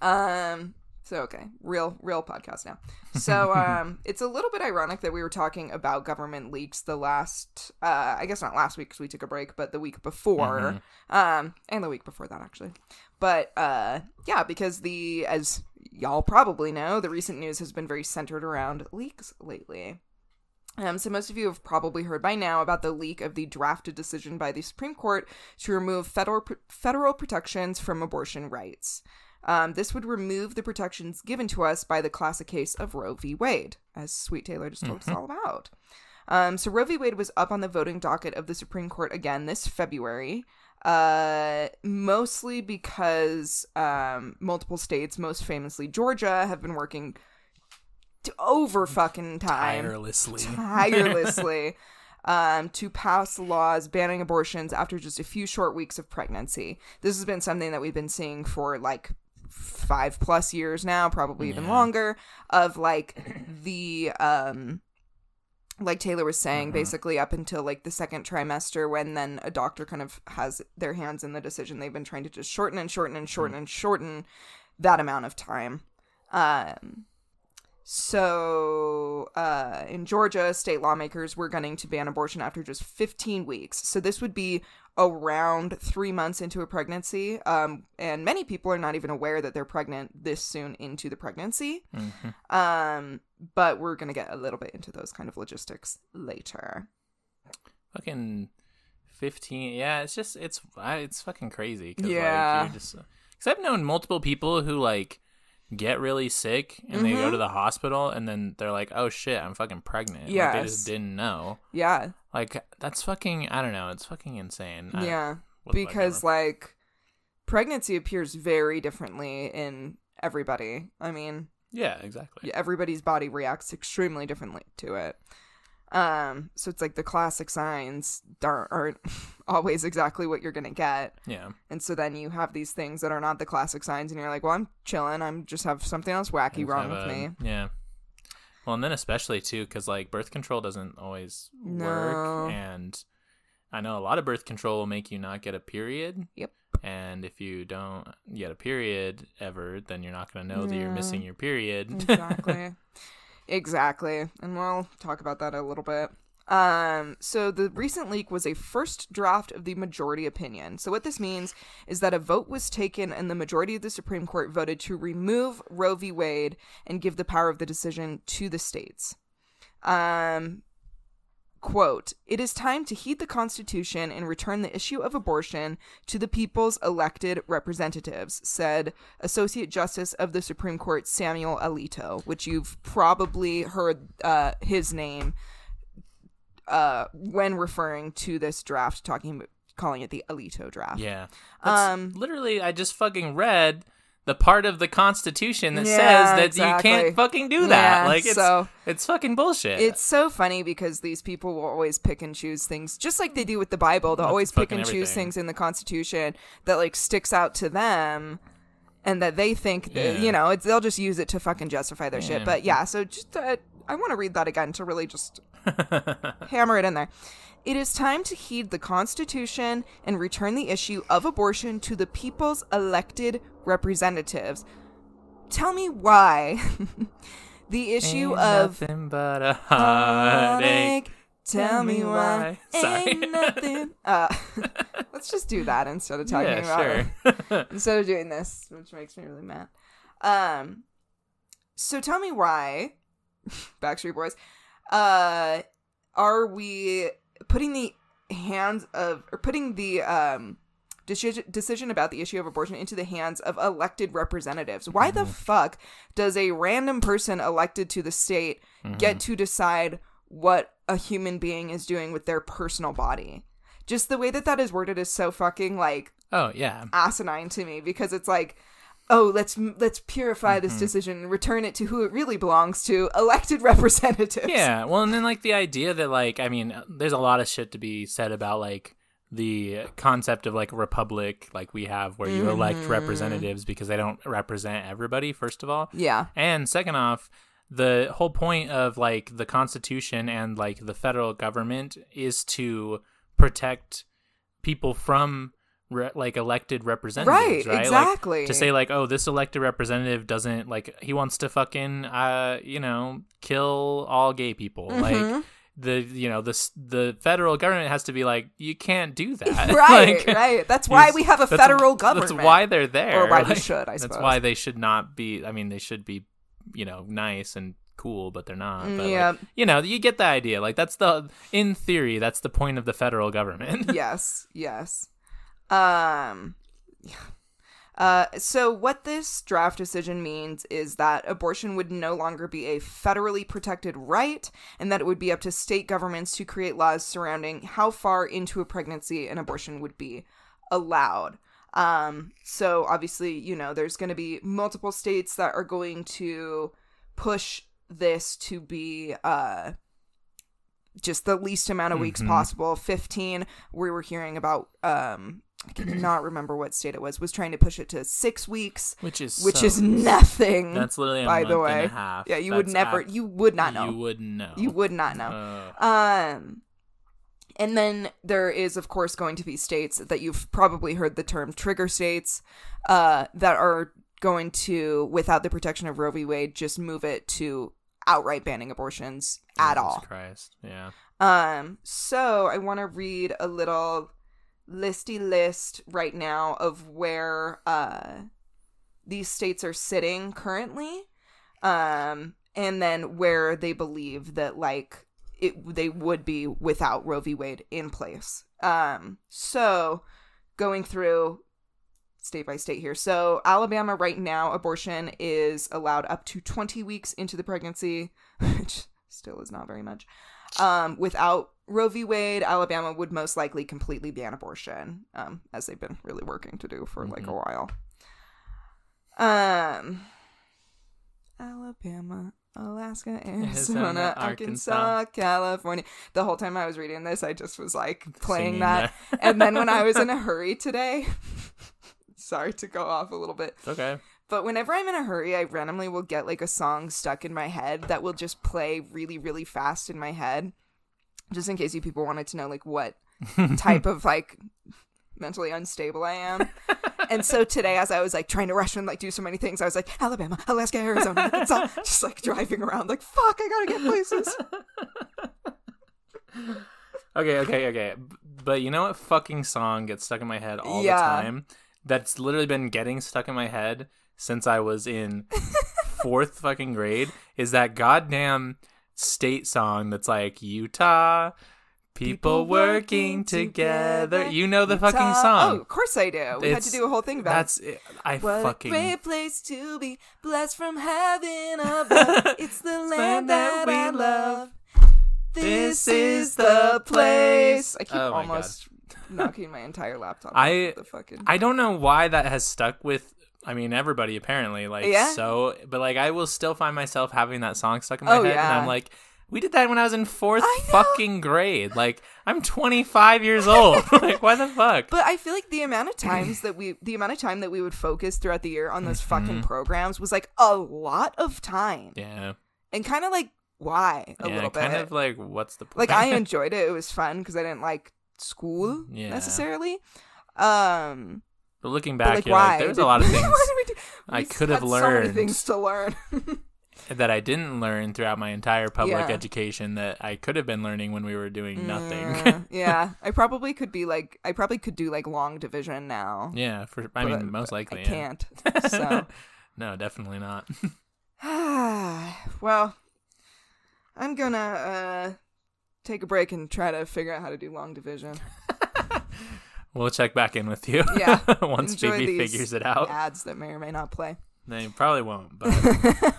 Um. So okay, real real podcast now. So um, it's a little bit ironic that we were talking about government leaks the last, uh, I guess not last week because we took a break, but the week before, um, and the week before that actually. But uh, yeah, because the as y'all probably know, the recent news has been very centered around leaks lately. Um, so most of you have probably heard by now about the leak of the drafted decision by the Supreme Court to remove federal federal protections from abortion rights. Um, this would remove the protections given to us by the classic case of Roe v. Wade, as Sweet Tayler just told us all about. Um, so Roe v. Wade was up on the voting docket of the Supreme Court again this February, uh, mostly because um, multiple states, most famously Georgia, have been working to over fucking time Tirelessly. tirelessly um, to pass laws banning abortions after just a few short weeks of pregnancy. This has been something that we've been seeing for like five plus years now, probably even Yeah. longer, of like the um like Tayler was saying, basically up until like the second trimester, when then a doctor kind of has their hands in the decision, they've been trying to just shorten and shorten and shorten and shorten that amount of time. Um, so, uh, in Georgia, state lawmakers were gunning to ban abortion after just 15 weeks. So, this would be around three months into a pregnancy. Um, and many people are not even aware that they're pregnant this soon into the pregnancy. Mhm. Um, but we're going to get a little bit into those kind of logistics later. Fucking fifteen. Yeah, it's just it's it's fucking crazy. Yeah. Like, just, Cause I've known multiple people who like get really sick and they go Mm-hmm. to the hospital and then they're like, oh shit, I'm fucking pregnant. Like, they just didn't know. Yeah. Like that's fucking. I don't know. It's fucking insane. Yeah. because like pregnancy appears very differently in everybody. I mean, yeah, exactly. everybody's body reacts extremely differently to it. Um, so it's like the classic signs aren't, aren't always exactly what you're gonna get, Yeah. and so then you have these things that are not the classic signs, and you're like, "Well, I'm chilling. I'm just have something else wacky wrong have with a- me." Yeah. Well, and then especially too, because like birth control doesn't always No. work, and I know a lot of birth control will make you not get a period. Yep. And if you don't get a period ever, then you're not going to know that you're Yeah. missing your period. exactly exactly. And we'll talk about that a little bit. Um so the recent leak was a first draft of the majority opinion. So what this means is that a vote was taken and the majority of the supreme court voted to remove roe v. Wade and give the power of the decision to the states. Um quote it is time to heed the constitution and return the issue of abortion to the people's elected representatives said associate justice of the supreme court samuel alito which you've probably heard uh, his name uh, when referring to this draft talking about calling it the alito draft yeah. That's Um, literally, I just fucking read the part of the Constitution that Yeah, says that exactly. you can't fucking do that. Yeah, like it's so- it's fucking bullshit. It's so funny because these people will always pick and choose things, just like they do with the Bible. They'll That's always pick and choose things in the Constitution that like sticks out to them, and that they think that, Yeah. you know it's, they'll just use it to fucking justify their shit. But yeah, so just uh, I want to read that again to really just hammer it in there. It is time to heed the Constitution and return the issue of abortion to the people's elected representatives. Tell me why the issue Ain't of nothing but a heartache. Tell me why. Sorry. Ain't nothing. Uh, let's just do that instead of talking about yeah, sure. instead of doing this, which makes me really mad. Um, so tell me why, Backstreet Boys, uh, are we putting the hands of or putting the um deci- decision about the issue of abortion into the hands of elected representatives? Why the fuck does a random person elected to the state get to decide what a human being is doing with their personal body? Just the way that that is worded is so fucking like Oh yeah. asinine to me because it's like oh let's let's purify Mm-hmm. this decision and return it to who it really belongs to elected representatives Yeah, well, and then like the idea that like I mean, there's a lot of shit to be said about like the concept of like a republic, like we have, where you elect Mm-hmm. representatives because they don't represent everybody. First of all, yeah and second off, the whole point of like the Constitution and like the federal government is to protect people from. Re- like elected representatives, Right, right? exactly. Like, to say like, oh, this elected representative doesn't like he wants to fucking uh, you know, kill all gay people. Mm-hmm. Like the you know the the federal government has to be like, you can't do that. right Like, right that's why we have a federal government That's why they're there. Or why we Like, should, I That's suppose. why they should not be. I mean, they should be, you know, nice and cool, but they're not. But, like, you know, you get the idea. Like that's the in theory, that's the point of the federal government. yes yes um yeah. Uh, so what this draft decision means is that abortion would no longer be a federally protected right and that it would be up to state governments to create laws surrounding how far into a pregnancy an abortion would be allowed um so obviously you know there's going to be multiple states that are going to push this to be uh just the least amount of weeks Mhm. possible 15 we were hearing about um i cannot remember what state it was was trying to push it to six weeks which is which so- is nothing That's literally a by month the and way a half. yeah you would never you would not know You wouldn't know. you would not know Uh, um and then there is of course going to be states that you've probably heard the term trigger states uh that are going to without the protection of roe v wade just move it to outright banning abortions at Jesus all Christ. Yeah. um, so I want to read a little listy list right now of where uh these states are sitting currently. Um, and then where they believe that like it they would be without Roe v. Wade in place. Um, so going through state by state here. So Alabama right now abortion is allowed up to 20 weeks into the pregnancy, which still is not very much. Um, without Roe v. Wade, Alabama would most likely completely ban abortion, um, as they've been really working to do for like a while. Um, Alabama, Alaska, Arizona, Arizona, Arkansas, Arkansas. California. The whole time I was reading this, I just was like playing Singing that. and then when I was in a hurry today, sorry to go off a little bit, It's okay. But whenever I'm in a hurry, I randomly will get like a song stuck in my head that will just play really, really fast in my head. Just in case you people wanted to know like what type of like mentally unstable I am. and so today as I was like trying to rush and like do so many things, I was like, Alabama, Alaska, Arizona, Arkansas, just like driving around like fuck, I gotta get places. Okay, okay, okay. But you know what fucking song gets stuck in my head all Yeah. the time? That's literally been getting stuck in my head since I was in fourth fucking grade. Is that goddamn state song that's like Utah, people, People working together. together, You know the fucking oh, song. Oh, of course I do. We had to do a whole thing about That's it. I What a fucking great place to be, blessed from heaven above. it's the land that I love. This is the place. I keep Oh my God. almost knocking my entire laptop. I- the fucking. I don't know why that has stuck with. I mean, everybody apparently like Yeah? so, but like I will still find myself having that song stuck in my Oh, head, and. I'm like, we did that when I was in fourth fucking grade. Like I'm 25 years old. like why the fuck? but I feel like the amount of times that we, the amount of time that we would focus throughout the year on those fucking programs was like a lot of time, Mm-hmm. yeah, and kind of like why a yeah, little bit. kind of like what's the point? like I enjoyed it. It was fun because I didn't like school Yeah. necessarily. Um, but looking but back, like you're why? like, there's a lot of things did we do- I could have had So learned. things to learn. that I didn't learn throughout my entire public Yeah. education that I could have been learning when we were doing nothing. Yeah, yeah, I probably could be like, I probably could do like long division now. yeah, for I mean, most likely. I yeah. can't. So, no, definitely not. well, I'm gonna uh take a break and try to figure out how to do long division. We'll check back in with you. Yeah. Once Enjoy BB figures it out. Ads that may or may not play. They probably won't, but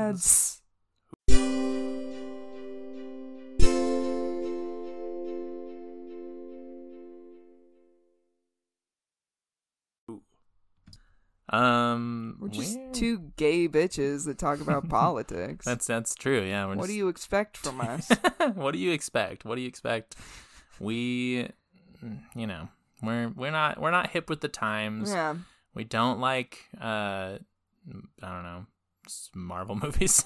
ads. Um, We're just we're- two gay bitches that talk about politics. That's that's true. Yeah. What just, do you expect from us? what do you expect? What do you expect? We, you know, we're we're not we're not hip with the times. yeah. We don't like uh, I don't know, Marvel movies.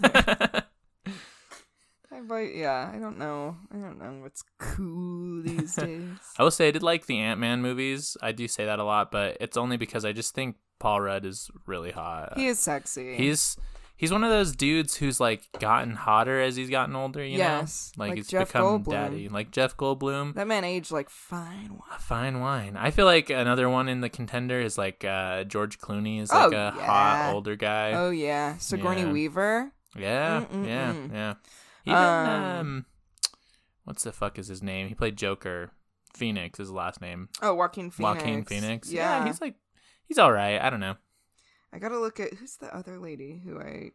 I might, yeah, I don't know. I don't know what's cool these days. I will say I did like the Ant Man movies. I do say that a lot, but it's only because I just think Paul Rudd is really hot. he is sexy. He's he's one of those dudes who's like gotten hotter as he's gotten older. You Yes, know, like, like he's Jeff become Goldblum. daddy, like Jeff Goldblum. that man aged like fine wine. Fine wine. I feel like another one in the contender is like uh, George Clooney is like Oh, a yeah. hot older guy. Oh yeah, Sigourney Yeah. Weaver. yeah, Mm-mm-mm. yeah, yeah. Even Um, um, what's the fuck is his name? He played Joker. Phoenix is his last name. Oh, Joaquin Phoenix. Joaquin Phoenix. Yeah, he's like he's all right. I don't know. I gotta look at who's the other lady who I.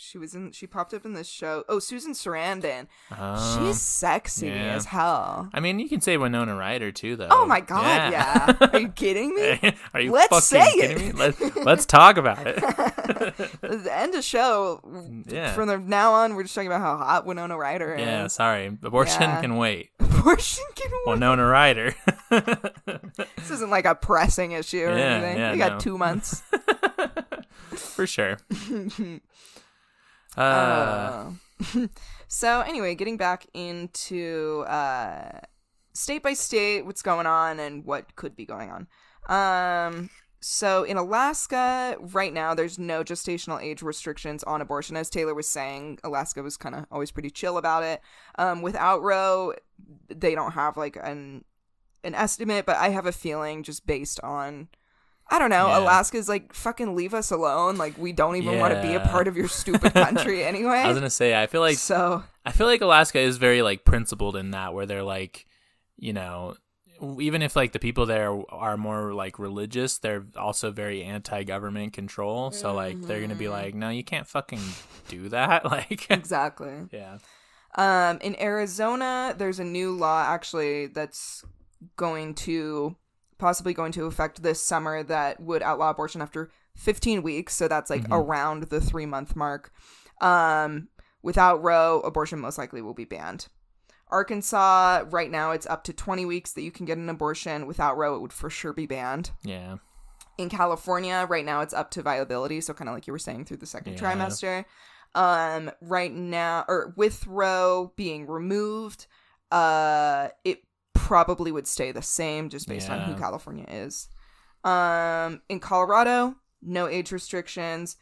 She was in. She popped up in this show. Oh, Susan Sarandon. Oh. She's sexy yeah. as hell. I mean, you can say Winona Ryder too, though. Oh my god, yeah. Are you kidding me? Are you Let's fucking say kidding it. me? Let's let's talk about it. the end of show. Yeah. From now on, we're just talking about how hot Winona Ryder is. yeah, sorry. Abortion Yeah. can wait. Abortion can wait. Winona Ryder. This isn't like a pressing issue or Yeah, anything. yeah, we got no. two months. For sure. Uh, Uh, so anyway, getting back into uh, state by state, what's going on and what could be going on. Um, so in Alaska right now, there's no gestational age restrictions on abortion. As Tayler was saying, Alaska was kind of always pretty chill about it. Um, without Roe, they don't have like an an estimate, but I have a feeling just based on. I don't know. Yeah. Alaska's like fucking leave us alone. Like we don't even want to be a part of your stupid country anyway. I was gonna say, I feel like so I feel like Alaska is very like principled in that, where they're like, you know, even if like the people there are more like religious, they're also very anti-government control. So like they're gonna Mm-hmm. be like, no, you can't fucking do that. Like, exactly. yeah, Um, in Arizona, there's a new law actually that's going to possibly going to affect this summer that would outlaw abortion after 15 weeks. So that's like around the three month mark. Um, without Roe, abortion most likely will be banned. Arkansas, right now, it's up to 20 weeks that you can get an abortion. Without Roe, it would for sure be banned. yeah, in California right now it's up to viability. So kind of like you were saying through the second Yeah. trimester. Um right now or with roe being removed uh it probably would stay the same just based on who California is. Um in Colorado no age restrictions.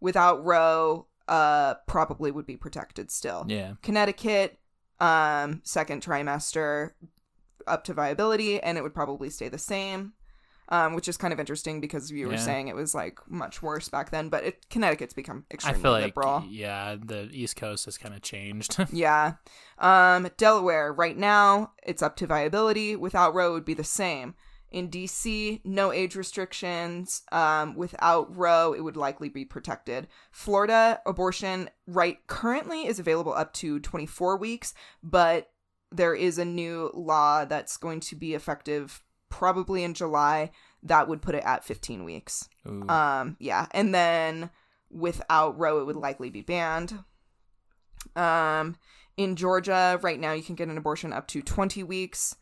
Without roe uh probably would be protected still. Yeah, Connecticut, um, second trimester up to viability, and it would probably stay the same. Um, which is kind of interesting because you were Yeah. saying it was like much worse back then, but it, Connecticut's become I extremely feel like liberal. yeah, the East Coast has kind of changed. Yeah. Um, Delaware, right now, it's up to viability. Without Roe, it would be the same. In DC, no age restrictions. Um, without Roe, it would likely be protected. Florida, abortion right currently is available up to 24 weeks, but there is a new law that's going to be effective probably in July that would put it at 15 weeks. Ooh. Um, yeah, and then without Roe, it would likely be banned. Um, in Georgia, right now, you can get an abortion up to 20 weeks.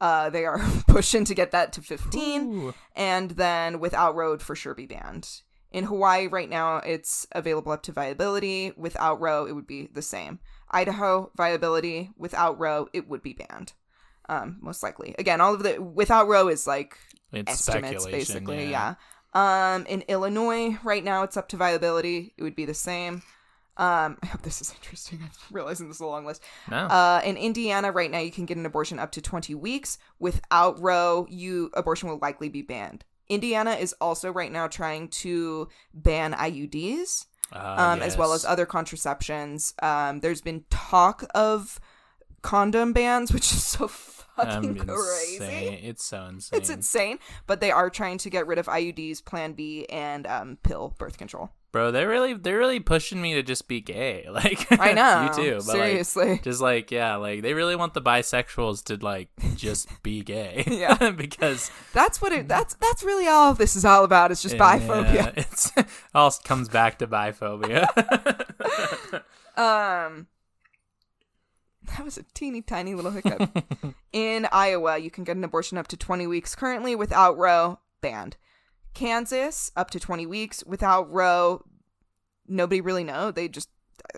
Uh, they are pushing to get that to 15, Ooh. and then without Roe, it'd for sure be banned. In Hawaii, right now, it's available up to viability. Without Roe, it would be the same. Idaho, viability. Without Roe, it would be banned. Um, most likely. Again, all of the without Roe is like It's estimates speculation, basically yeah. yeah. um in illinois right now it's up to viability it would be the same um i hope this is interesting i'm realizing this is a long list No, uh in indiana right now you can get an abortion up to 20 weeks without roe you abortion will likely be banned Indiana is also right now trying to ban IUDs Uh, um, as well as other contraceptions. Um, there's been talk of condom bans, which is so fucking I'm crazy. insane. It's so insane. It's insane, but they are trying to get rid of IUDs, Plan B, and um, pill birth control. Bro, they're really they're really pushing me to just be gay. Like I know. you too. But like, just like yeah, like they really want the bisexuals to like just be gay. Yeah. because that's what it. That's that's really all this is all about. It's just biphobia. yeah, it's all comes back to biphobia. Um, that was a teeny tiny little hiccup. In Iowa, you can get an abortion up to 20 weeks currently without Roe, banned. Kansas, up to 20 weeks without Roe. Nobody really know. They just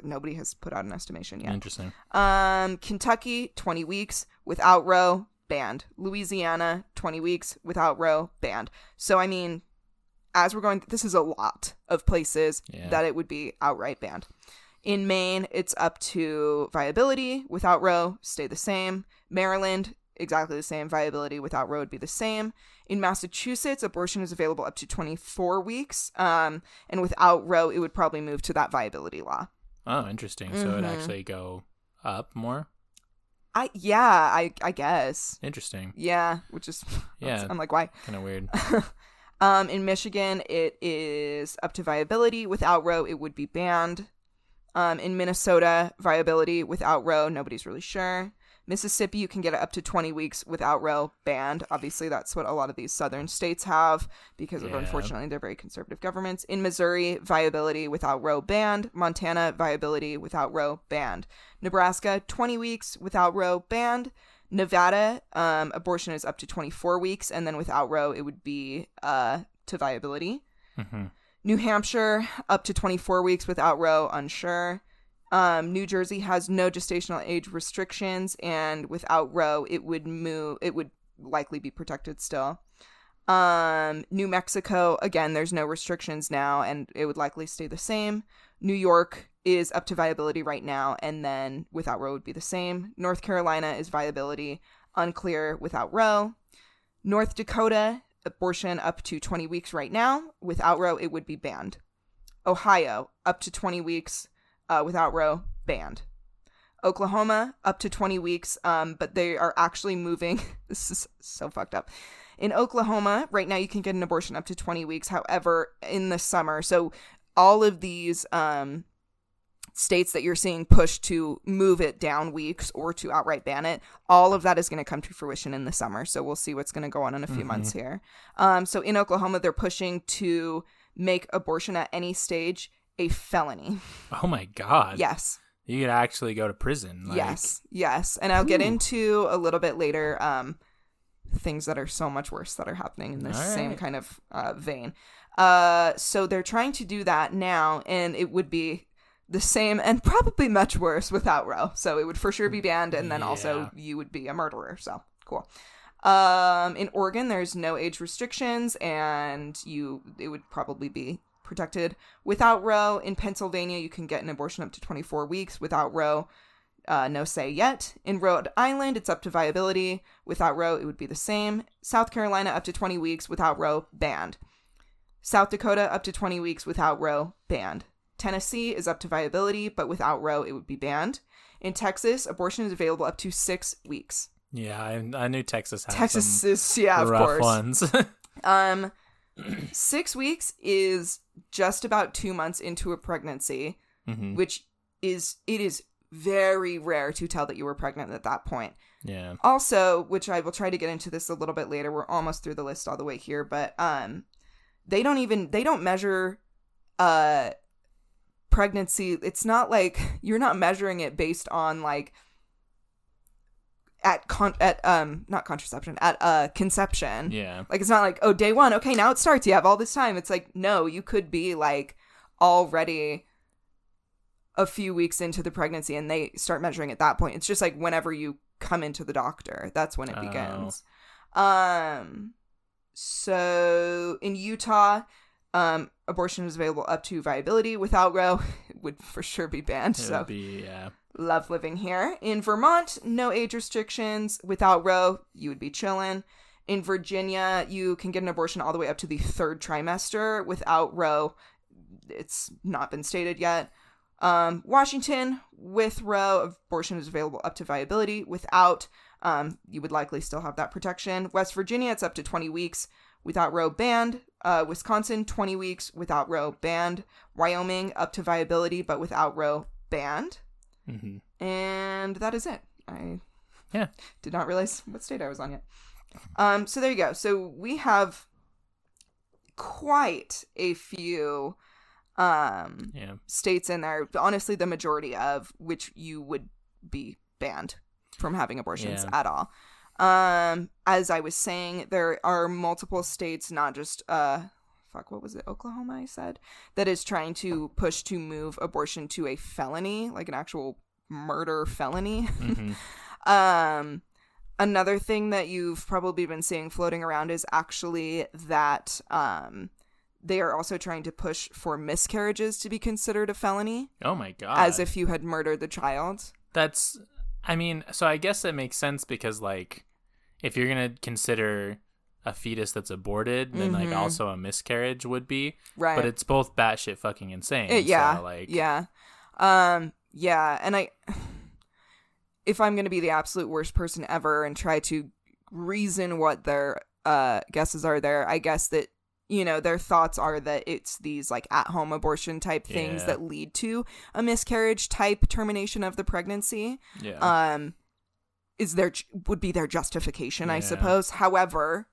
nobody has put out an estimation yet. Interesting. Um, Kentucky, 20 weeks without Roe, banned. Louisiana, 20 weeks without Roe, banned. So I mean, as we're going, this is a lot of places Yeah. that it would be outright banned. In Maine, it's up to viability without Roe, stay the same. Maryland, exactly the same. Viability without Roe would be the same. In Massachusetts, abortion is available up to 24 weeks. Um, and without Roe, it would probably move to that viability law. Oh, interesting. So it Mhm. actually go up more. I yeah, I I guess. Interesting. Yeah, which is Yeah. I'm like why? Kind of weird. Um, in Michigan, it is up to viability. Without Roe, it would be banned. Um, in Minnesota, viability without Roe, nobody's really sure. Mississippi, you can get it up to 20 weeks without Roe, banned. Obviously, that's what a lot of these southern states have because of unfortunately they're very conservative governments. In Missouri, viability without Roe, banned. Montana, viability without Roe, banned. Nebraska, 20 weeks without Roe, banned. Nevada, um, abortion is up to 24 weeks, and then without Roe, it would be uh, to viability. hmm New Hampshire, up to 24 weeks without Roe, unsure. Um, New Jersey has no gestational age restrictions, and without Roe, it would move. It would likely be protected still. Um, New Mexico, again, there's no restrictions now, and it would likely stay the same. New York is up to viability right now, and then without Roe would be the same. North Carolina is viability, unclear without Roe. North Dakota, abortion up to 20 weeks right now. Without Roe, it would be banned. Ohio, up to 20 weeks uh, without Roe, banned. Oklahoma, up to 20 weeks, um, but they are actually moving. this is so fucked up. In Oklahoma, right now, you can get an abortion up to 20 weeks. However, in the summer, so all of these um, states that you're seeing push to move it down weeks or to outright ban it, all of that is going to come to fruition in the summer. So we'll see what's going to go on in a few months here. Um, so in Oklahoma, they're pushing to make abortion at any stage a felony. Oh my god. Yes. You could actually go to prison. Like, yes. Yes. And I'll get into a little bit later um, things that are so much worse that are happening in this All same kind of uh, vein. Uh, so they're trying to do that now, and it would be the same and probably much worse without Roe. So it would for sure be banned, and then also you would be a murderer. So cool. Um, in Oregon, there's no age restrictions, and you it would probably be protected without Roe. In Pennsylvania, you can get an abortion up to 24 weeks without Roe. Uh, no say yet. In Rhode Island, it's up to viability. Without Roe, it would be the same. South Carolina, up to 20 weeks without Roe, banned. South Dakota, up to 20 weeks without Roe, banned. Tennessee is up to viability, but without Roe, it would be banned. In Texas, abortion is available up to six weeks. Yeah, I, I knew Texas had Texas is, yeah, of course. ones. Um, six weeks is just about two months into a pregnancy, Mhm. which is it is very rare to tell that you were pregnant at that point. Yeah. Also, which I will try to get into this a little bit later. We're almost through the list all the way here, but um, they don't even they don't measure uh pregnancy. It's not like you're not measuring it based on like at con at um not contraception at uh conception. Yeah. Like it's not like, oh, day one, okay, now it starts. You have all this time. It's like, no, you could be like already a few weeks into the pregnancy and they start measuring at that point. It's just like whenever you come into the doctor, that's when it Oh. begins. Um so in Utah, um abortion is available up to viability without Roe. Would for sure be banned. It so would be yeah. love living here. In Vermont, no age restrictions. Without Roe, you would be chilling. In Virginia, you can get an abortion all the way up to the third trimester without Roe. It's not been stated yet. Um, Washington, with Roe, abortion is available up to viability. Without, um, you would likely still have that protection. West Virginia, it's up to 20 weeks without Roe banned. Uh, Wisconsin, 20 weeks without Roe banned. Wyoming, up to viability, but without Roe banned. hmm And that is it. I Yeah. did not realize what state I was on yet. Um, so there you go. So we have quite a few um Yeah. states in there. Honestly, the majority of which you would be banned from having abortions Yeah. at all. Um, as I was saying, there are multiple states, not just uh, fuck, what was it, Oklahoma? I said that is trying to push to move abortion to a felony, like an actual murder felony. hmm Um, another thing that you've probably been seeing floating around is actually that um, they are also trying to push for miscarriages to be considered a felony, Oh my god. as if you had murdered the child. That's I mean, so I guess that makes sense because like if you're going to consider a fetus that's aborted, then like Mhm. also a miscarriage would be, Right. but it's both batshit fucking insane. It- yeah. So, like yeah. Um, yeah. And I, if I'm going to be the absolute worst person ever and try to reason what their uh, guesses are there, I guess that, you know, their thoughts are that it's these like at home abortion type things Yeah. that lead to a miscarriage type termination of the pregnancy. yeah. Um, is their would be their justification, I suppose. However,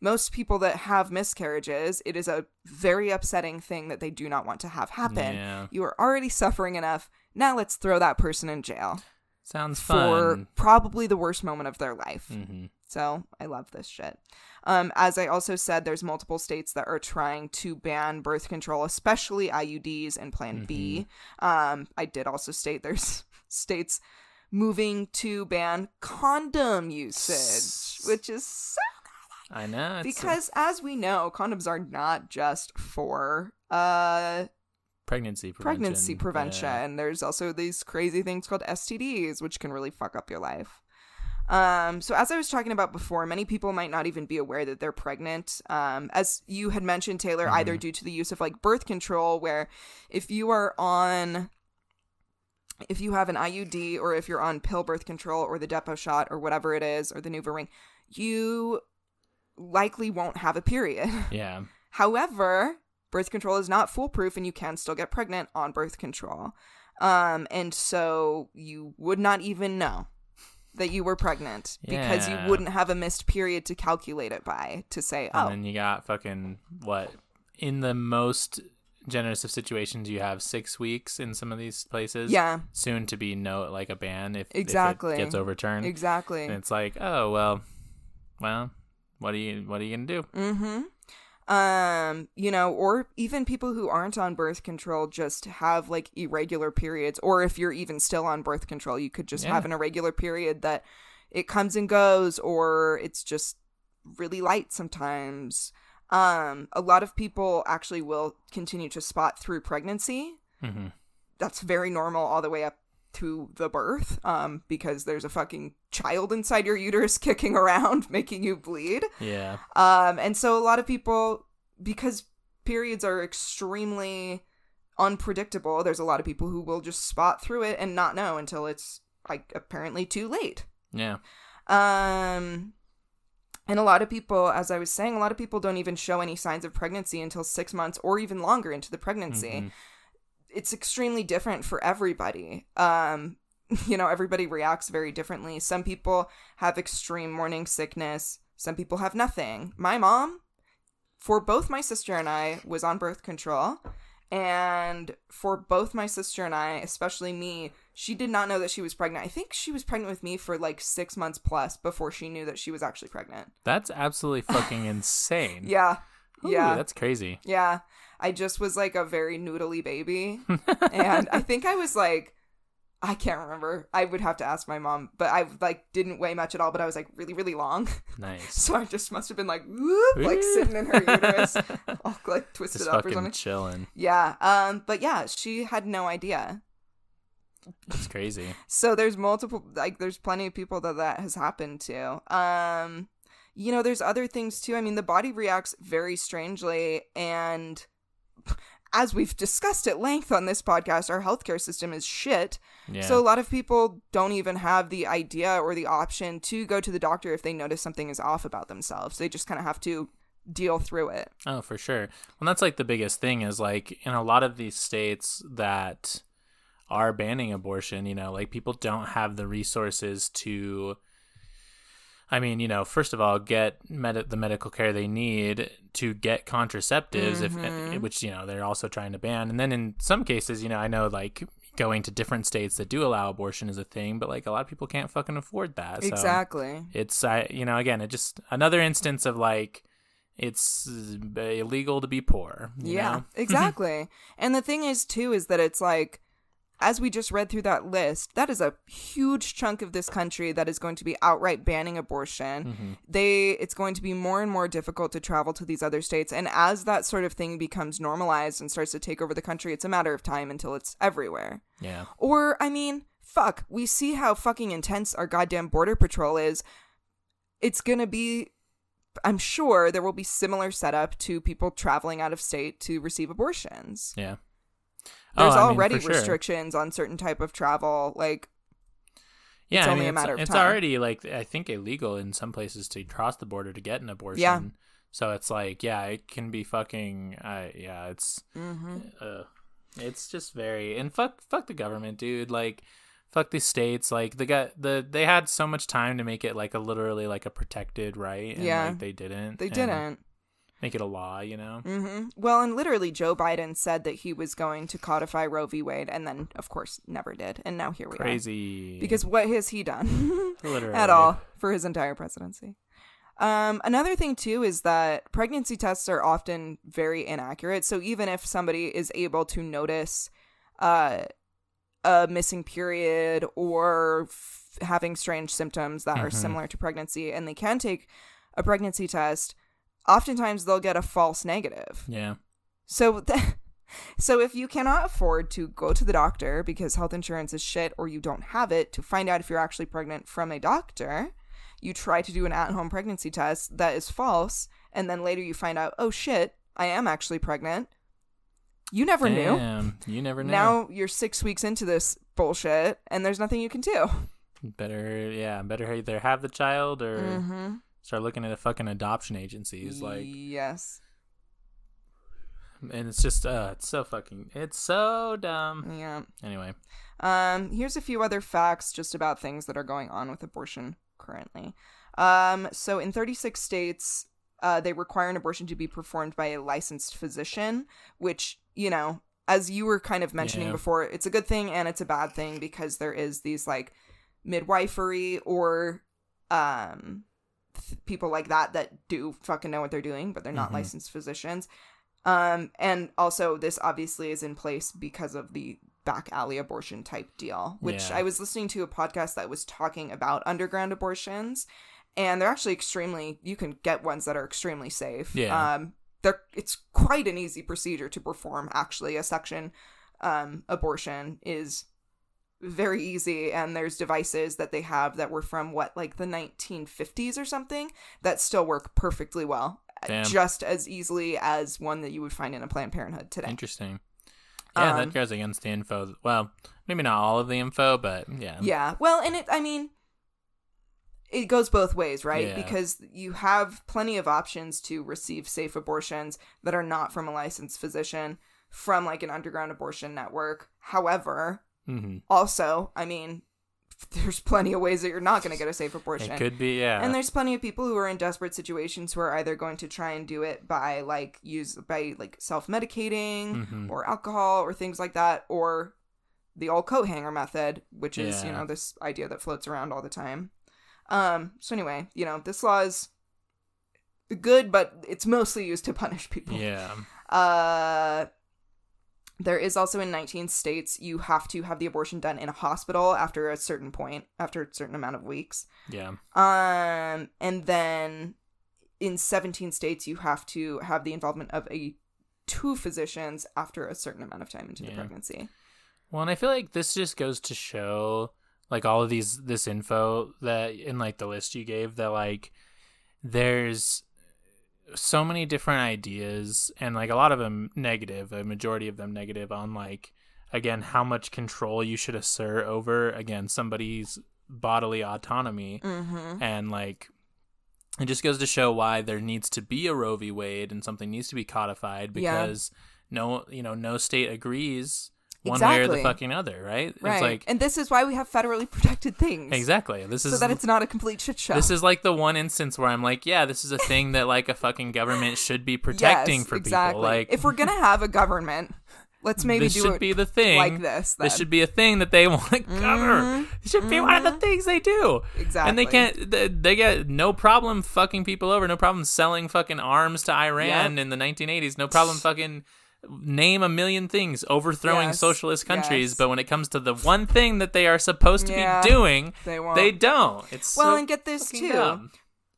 most people that have miscarriages, it is a very upsetting thing that they do not want to have happen. Yeah. You are already suffering enough. Now let's throw that person in jail Sounds fun. for probably the worst moment of their life. hmm So I love this shit. Um, as I also said, there's multiple states that are trying to ban birth control, especially IUDs and Plan B. Um, I did also state there's states moving to ban condom usage, which is so I know. It's because as we know, condoms are not just for uh pregnancy prevention. pregnancy prevention. Yeah. There's also these crazy things called STDs, which can really fuck up your life. Um, so as I was talking about before, many people might not even be aware that they're pregnant. Um, as you had mentioned, Tayler, either due to the use of like birth control, where if you are on if you have an IUD or if you're on pill birth control or the Depo shot or whatever it is or the Nuva ring, you likely won't have a period. Yeah. However, birth control is not foolproof and you can still get pregnant on birth control. Um, and so you would not even know that you were pregnant because you wouldn't have a missed period to calculate it by to say, And oh, then you got fucking what? In the most generous of situations, you have six weeks in some of these places. yeah, Soon to be no like a ban if Exactly. if it gets overturned. exactly. And it's like, oh well, well, what are you what are you gonna do? Mm-hmm. Um, you know, or even people who aren't on birth control just have like irregular periods, or if you're even still on birth control, you could just Yeah. have an irregular period that it comes and goes, or it's just really light sometimes. Um, a lot of people actually will continue to spot through pregnancy. hmm That's very normal all the way up to the birth, um, because there's a fucking child inside your uterus kicking around, making you bleed. Yeah. Um, and so a lot of people, because periods are extremely unpredictable, there's a lot of people who will just spot through it and not know until it's like apparently too late. Yeah. Um, and a lot of people, as I was saying, a lot of people don't even show any signs of pregnancy until six months or even longer into the pregnancy. Mhm. It's extremely different for everybody. Um, you know, everybody reacts very differently. Some people have extreme morning sickness. Some people have nothing. My mom, for both my sister and I, was on birth control. And for both my sister and I, especially me, she did not know that she was pregnant. I think she was pregnant with me for like six months plus before she knew that she was actually pregnant. That's absolutely fucking insane. Yeah. Ooh, yeah. That's crazy. Yeah. I just was like a very noodly baby. and I think I was like I can't remember. I would have to ask my mom, but I like didn't weigh much at all, but I was like really, really long. Nice. So I just must have been like whoop, like sitting in her uterus, all like twisted Just up or something. chilling. Yeah. Um, but yeah, she had no idea. That's crazy. So there's multiple like there's plenty of people that that has happened to. Um you know, there's other things too. I mean, the body reacts very strangely. And as we've discussed at length on this podcast, our healthcare system is shit. Yeah. So a lot of people don't even have the idea or the option to go to the doctor if they notice something is off about themselves. They just kind of have to deal through it. Oh, for sure. Well, that's like the biggest thing is like in a lot of these states that are banning abortion, you know, like people don't have the resources to I mean, you know, first of all, get med- the medical care they need to get contraceptives, if Mhm. which you know they're also trying to ban. And then in some cases, you know, I know like going to different states that do allow abortion is a thing, but like a lot of people can't fucking afford that. So exactly. it's I you know again, it just another instance of like it's illegal to be poor. you Yeah, exactly. and the thing is, too, is that it's like, as we just read through that list, that is a huge chunk of this country that is going to be outright banning abortion. Mm-hmm. They, it's going to be more and more difficult to travel to these other states, and as that sort of thing becomes normalized and starts to take over the country, it's a matter of time until it's everywhere. Yeah. Or, I mean, fuck, we see how fucking intense our goddamn border patrol is. It's gonna be, I'm sure there will be similar setup to people traveling out of state to receive abortions. Yeah. There's Oh, I mean, already sure. restrictions on certain type of travel. Like, Yeah, It's I only mean, a matter of time. It's already like I think illegal in some places to cross the border to get an abortion. Yeah. So it's like, yeah, it can be fucking. Uh, yeah, it's. mm-hmm. Uh, it's just very and fuck fuck the government, dude. Like, fuck these states. Like the guy the they had so much time to make it like a literally like a protected right. And, Yeah. like, they didn't. they didn't. Make it a law. You know. hmm Well, and literally, Joe Biden said that he was going to codify Roe v. Wade, and then, of course, never did. And now here we are. Crazy. Because what has he done? literally at all for his entire presidency. Um, another thing too is that pregnancy tests are often very inaccurate. So even if somebody is able to notice uh, a missing period or f- having strange symptoms that are Mhm. similar to pregnancy, and they can take a pregnancy test, oftentimes they'll get a false negative. Yeah. So, th- so if you cannot afford to go to the doctor because health insurance is shit, or you don't have it to find out if you're actually pregnant from a doctor, you try to do an at-home pregnancy test that is false, and then later you find out, oh shit, I am actually pregnant. You never knew. You never know. Now you're six weeks into this bullshit, and there's nothing you can do. better yeah better either have the child or Mm-hmm. Start looking at a fucking adoption agencies like yes, and it's just uh it's so fucking it's so dumb yeah. anyway Um, here's a few other facts just about things that are going on with abortion currently. Um, so in 36 states, uh, they require an abortion to be performed by a licensed physician, which, you know, as you were kind of mentioning Yeah. before, it's a good thing and it's a bad thing because there is these like midwifery or um people like that that do fucking know what they're doing, but they're not Mhm. licensed physicians. Um, and also this obviously is in place because of the back alley abortion type deal, which Yeah. I was listening to a podcast that was talking about underground abortions, and they're actually extremely. You can get ones that are extremely safe. Yeah. Um, they're it's quite an easy procedure to perform. Actually, a section um abortion is very easy and there's devices that they have that were from what like the 1950s or something that still work perfectly well Damn. just as easily as one that you would find in a planned parenthood today. Interesting. Yeah Um, that goes against the info well maybe not all of the info but yeah. Yeah well and it i mean it goes both ways right? Yeah. because you have plenty of options to receive safe abortions that are not from a licensed physician from like an underground abortion network. However hmm also i mean there's plenty of ways that you're not going to get a safe abortion it could be yeah And there's plenty of people who are in desperate situations who are either going to try and do it by like use by like self medicating Mhm. or alcohol or things like that, or the old coat hanger method, which is you know this idea that floats around all the time. Um. So anyway, you know this law is good, but it's mostly used to punish people. yeah Uh, there is also in 19 states you have to have the abortion done in a hospital after a certain point, after a certain amount of weeks. yeah Um, and then in 17 states, you have to have the involvement of a two physicians after a certain amount of time into the Yeah. pregnancy. Well, and I feel like this just goes to show, like all of these this info that in like the list you gave that like there's so many different ideas and like a lot of them negative a majority of them negative on like again how much control you should assert over again somebody's bodily autonomy Mm-hmm. and like it just goes to show why there needs to be a Roe v. Wade and something needs to be codified Yeah. because no you know no state agrees one way or the fucking other right Right. it's like and this is why we have federally protected things. exactly this is So that it's not a complete shit show. this is like the one instance where I'm like, yeah, this is a thing that like a fucking government should be protecting yes, for exactly. people. Like, if we're gonna have a government, let's maybe this do should it be the thing. like this. Then. This should be a thing that they want to mm-hmm. cover. It should be one of the mm-hmm. things they do. Exactly. And they can't. They, they get no problem fucking people over. No problem selling fucking arms to Iran Yep. in the 1980s. No problem fucking name a million things overthrowing Yes, socialist countries. yes. But when it comes to the one thing that they are supposed to Yeah, be doing, they won't. they don't. It's Well, so and get this too. dumb.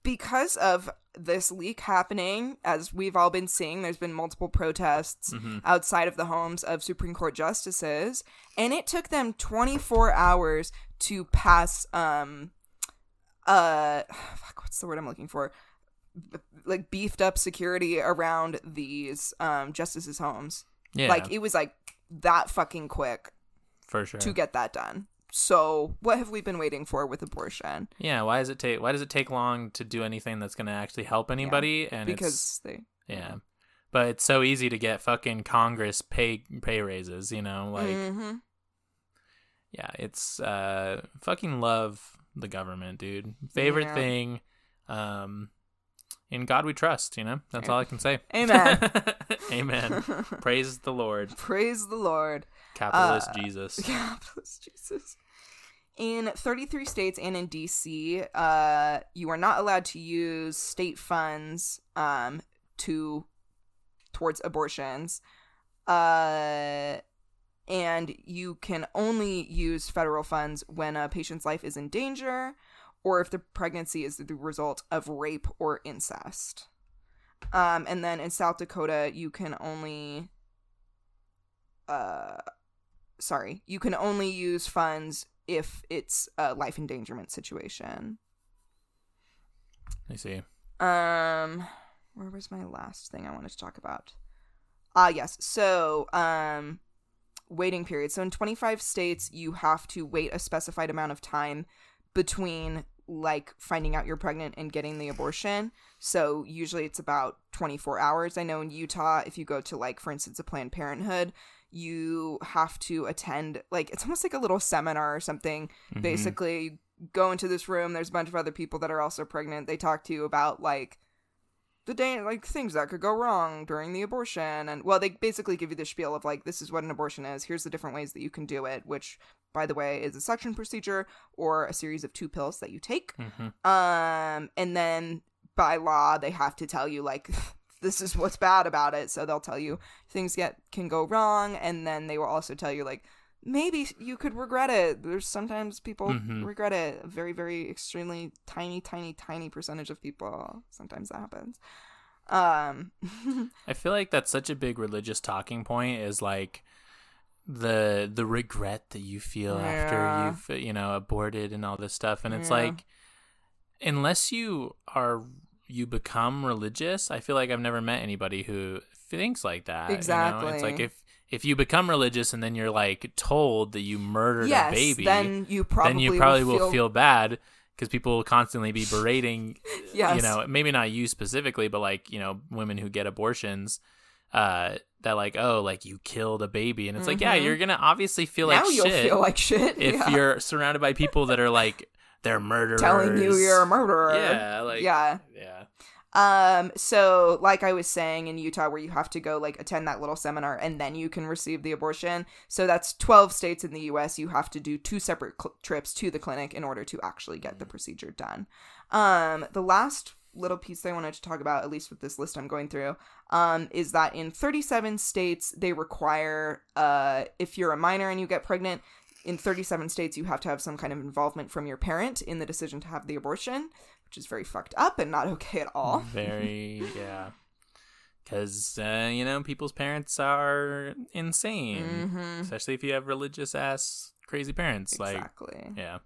because of this leak happening, as we've all been seeing, there's been multiple protests Mm-hmm. outside of the homes of Supreme Court justices, and it took them 24 hours to pass um uh fuck, what's the word I'm looking for? Like beefed up security around these um justices' homes. Yeah, Like it was like that fucking quick for sure. to get that done. So, what have we been waiting for with abortion? Yeah, why does it take why does it take long to do anything that's going to actually help anybody and it's Because they yeah. But it's so easy to get fucking Congress pay pay raises, you know, like Mhm. yeah, it's uh fucking love the government, dude. Favorite Yeah. thing um in God we trust, you know? That's all I can say. Amen. Amen. Praise the Lord. Praise the Lord. Capitalist Uh, Jesus. Capitalist Jesus. In 33 states and in DC, uh, you are not allowed to use state funds um, to towards abortions, uh, and you can only use federal funds when a patient's life is in danger, or if the pregnancy is the result of rape or incest. Um, and then in South Dakota, you can only uh sorry you can only use funds if it's a life endangerment situation I see. um where was my last thing i wanted to talk about ah yes so um waiting period so in 25 states you have to wait a specified amount of time between like finding out you're pregnant and getting the abortion. So usually it's about 24 hours. I know in utah if you go to like for instance a planned parenthood you have to attend like it's almost like a little seminar or something. Mhm. basically you go into this room. There's a bunch of other people that are also pregnant. They talk to you about like the day like things that could go wrong during the abortion. And well they basically give you the spiel of like this is what an abortion is. Here's the different ways that you can do it which by the way is a suction procedure or a series of two pills that you take. Mhm. um and then by law they have to tell you like this is what's bad about it. So they'll tell you things get can go wrong. And then they will also tell you like maybe you could regret it. There's sometimes people Mhm. regret it. A very very extremely tiny tiny tiny percentage of people sometimes that happens. Um I feel like that's such a big religious talking point is like the the regret that you feel Yeah. after you've you know aborted and all this stuff and it's Yeah. like unless you are you become religious I feel like I've never met anybody who thinks like that you know? it's like if if you become religious and then you're like told that you murdered yes a baby then you probably then you probably will will feel bad because people will constantly be berating Yes. you know maybe not you specifically but like you know women who get abortions uh that like oh like you killed a baby and it's like yeah Mhm. you're gonna obviously feel like you'll shit feel like shit if yeah. you're surrounded by people that are like they're murderers telling you you're a murderer yeah like yeah yeah Um, so like I was saying in Utah where you have to go like attend that little seminar and then you can receive the abortion. So that's 12 states in the US you have to do two separate cl- trips to the clinic in order to actually get the procedure done. Um, the last little piece I wanted to talk about at least with this list I'm going through um is that in 37 states they require uh if you're a minor and you get pregnant in 37 states you have to have some kind of involvement from your parent in the decision to have the abortion which is very fucked up and not okay at all very yeah because uh, you know people's parents are insane Mhm. especially if you have religious ass crazy parents like Exactly. yeah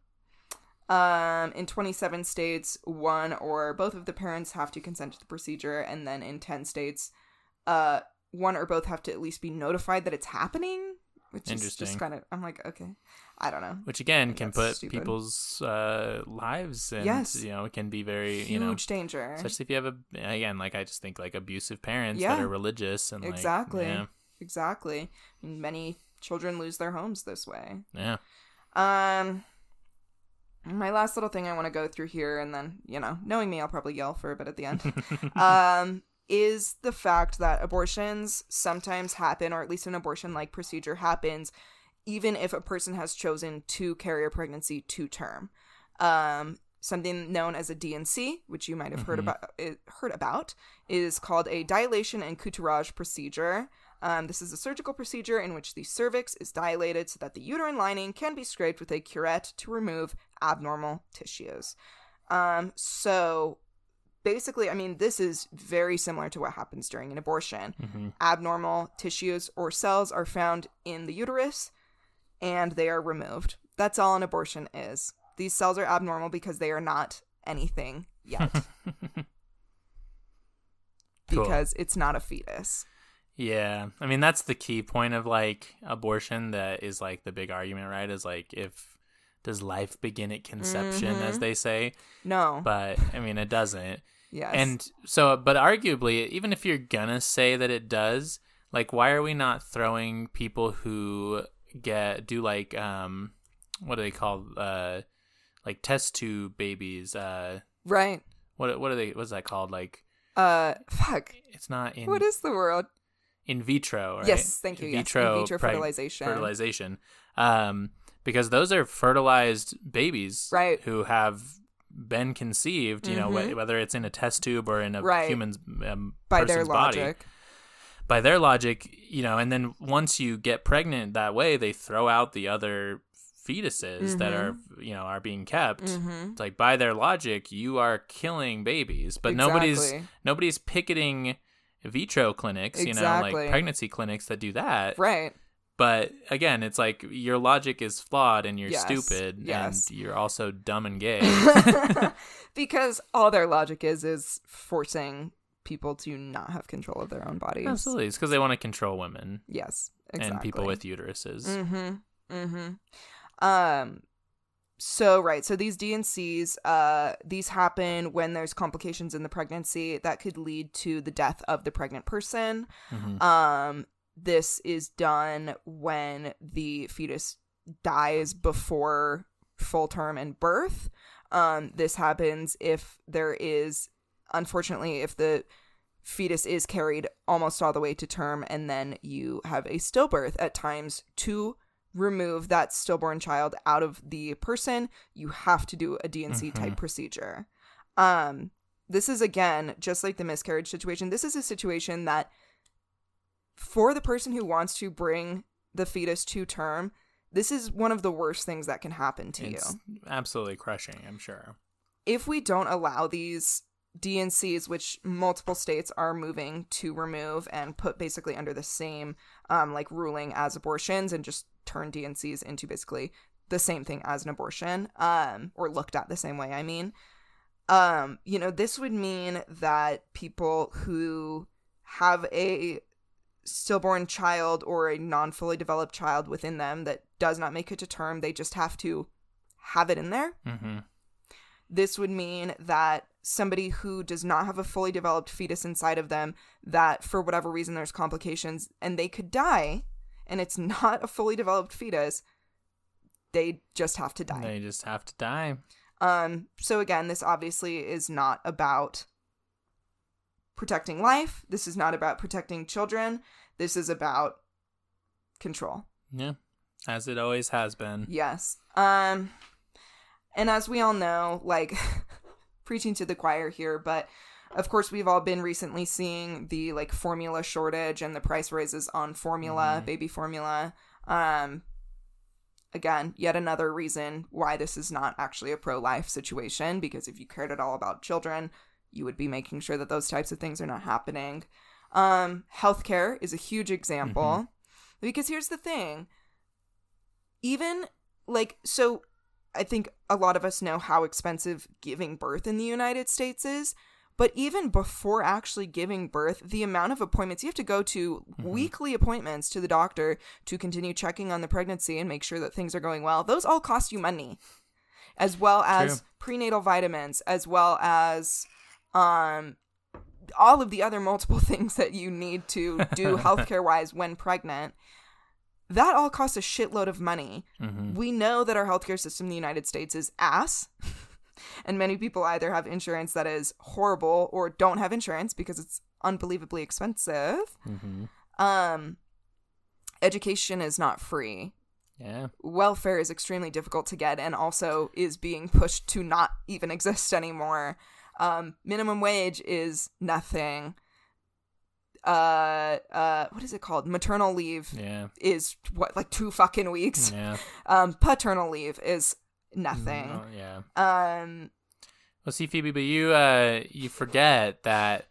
Um, in 27 states, one or both of the parents have to consent to the procedure, and then in 10 states, uh, one or both have to at least be notified that it's happening. Which is just Interesting. kind of, I'm like, okay, I don't know. Which again can put stupid. people's uh, lives and Yes. you know it can be very Huge you know danger. especially if you have a again like I just think like abusive parents Yeah. that are religious and like, Exactly. yeah Exactly. And many children lose their homes this way. yeah Um, my last little thing I want to go through here, and then you know, knowing me, I'll probably yell for a bit at the end. um, is the fact that abortions sometimes happen, or at least an abortion-like procedure happens, even if a person has chosen to carry a pregnancy to term. Um, something known as a DNC, which you might have heard Mhm. about, heard about, is called a dilation and curettage procedure. Um, this is a surgical procedure in which the cervix is dilated so that the uterine lining can be scraped with a curette to remove abnormal tissues. Um, so basically, I mean, this is very similar to what happens during an abortion. hmm Abnormal tissues or cells are found in the uterus and they are removed. That's all an abortion is. These cells are abnormal because they are not anything yet. Cool. because it's not a fetus. Yeah, I mean that's the key point of like abortion. That is like the big argument, right? Is like if does life begin at conception, as Mhm. they say? No. But I mean it doesn't. yes. And so, but arguably, even if you're gonna say that it does, like, why are we not throwing people who get do like um, what do they call uh, like test tube babies? Uh, right. what what are they? What's that called? Like, Uh fuck. it's not in what is the word? In vitro, right? Yes, thank you. In yes. vitro, In vitro fertilization. fertilization. Um, because those are fertilized babies, Right. Who have been conceived, you know, Mhm. wh- whether it's in a test tube or in a Right. human's um, by their person's body. logic. By their logic, you know, and then once you get pregnant that way, they throw out the other fetuses that are, you know, are being kept. Mm-hmm. It's like by their logic, you are killing babies, but nobody's nobody's picketing vitro clinics, you know, like pregnancy clinics that do that. Right. But again, it's like your logic is flawed and you're Yes, stupid yes. and you're also dumb and gay. because all their logic is is forcing people to not have control of their own bodies. Absolutely. It's because they want to control women Yes. Exactly. and people with uteruses. Mm-hmm. Mm-hmm. Um so right, so these DNCs, uh, these happen when there's complications in the pregnancy that could lead to the death of the pregnant person. Mhm. Um, this is done when the fetus dies before full term and birth. Um, this happens if there is, unfortunately, if the fetus is carried almost all the way to term and then you have a stillbirth at times to remove that stillborn child out of the person you have to do a dnc type procedure. Um this is again just like the miscarriage situation this is a situation that for the person who wants to bring the fetus to term this is one of the worst things that can happen to It's you. absolutely crushing, I'm sure. if we don't allow these DNCs, which multiple states are moving to remove and put basically under the same um, like ruling as abortions, and just turn DNCs into basically the same thing as an abortion, um, or looked at the same way. I mean, um, you know, this would mean that people who have a stillborn child or a non fully developed child within them that does not make it to term, they just have to have it in there hmm this would mean that somebody who does not have a fully developed fetus inside of them that for whatever reason there's complications and they could die and it's not a fully developed fetus they just have to die They just have to die. um so again this obviously is not about protecting life this is not about protecting children this is about control Yeah. As it always has been. Yes. Um and as we all know, like preaching to the choir here, but of course we've all been recently seeing the like formula shortage and the price raises on formula, Mhm. baby formula. Um again, yet another reason why this is not actually a pro-life situation because if you cared at all about children, you would be making sure that those types of things are not happening. Um healthcare is a huge example. Because here's the thing, even like so I think a lot of us know how expensive giving birth in the United States is. But even before actually giving birth, the amount of appointments you have to go to weekly appointments to the doctor to continue checking on the pregnancy and make sure that things are going well, those all cost you money. As well as prenatal vitamins, as well as um all of the other multiple things that you need to do healthcare wise when pregnant. That all costs a shitload of money. Mm-hmm. We know that our healthcare system in the United States is ass. and many people either have insurance that is horrible or don't have insurance because it's unbelievably expensive. Mm-hmm. Um, education is not free. Yeah. Welfare is extremely difficult to get and also is being pushed to not even exist anymore. Um, minimum wage is nothing. Uh, uh, what is it called? Maternal leave Yeah. is what, like two fucking weeks. Yeah. Um, paternal leave is nothing. Oh, yeah. Um, Well, see, Phoebe, but you uh you forget that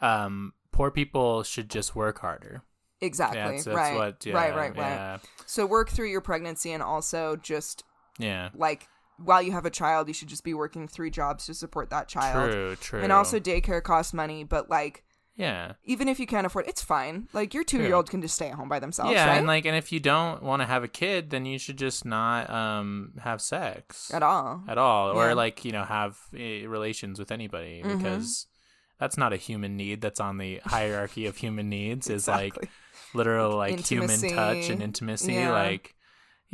um poor people should just work harder. exactly. Yeah, that's, that's right. what. Yeah, right. Right. Right. Yeah. So work through your pregnancy and also just yeah. like while you have a child, you should just be working three jobs to support that child. True. True. And also daycare costs money, but like yeah. even if you can't afford, it's fine. Like your two year old can just stay at home by themselves. yeah, right? and like, and if you don't want to have a kid, then you should just not um have sex at all. at all, Yeah. or like you know have uh, relations with anybody Mhm. because that's not a human need. That's on the hierarchy of human needs. Is like literal like human touch and intimacy. Yeah. Like,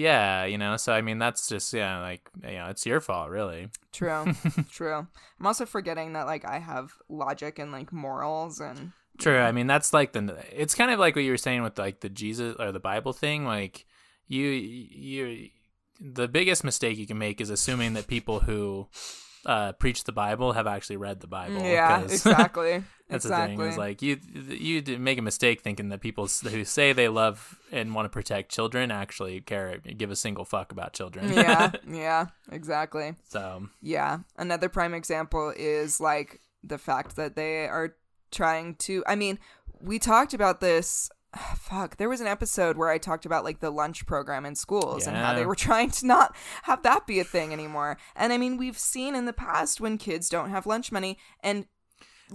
yeah, you know. So I mean, that's just yeah, like you know, it's your fault, really. True. True. I'm also forgetting that like I have logic and like morals and True. I mean, that's like the. It's kind of like what you were saying with like the Jesus or the Bible thing. Like you, you, the biggest mistake you can make is assuming that people who uh, preach the Bible have actually read the Bible. yeah, exactly. That's exactly. the thing. Is like you, you make a mistake thinking that people who say they love and want to protect children actually care, give a single fuck about children. yeah, yeah, exactly. so Yeah. Another prime example is like the fact that they are trying to I mean, we talked about this fuck, there was an episode where I talked about like the lunch program in schools and how they were trying to not have that be a thing anymore. And I mean, we've seen in the past when kids don't have lunch money and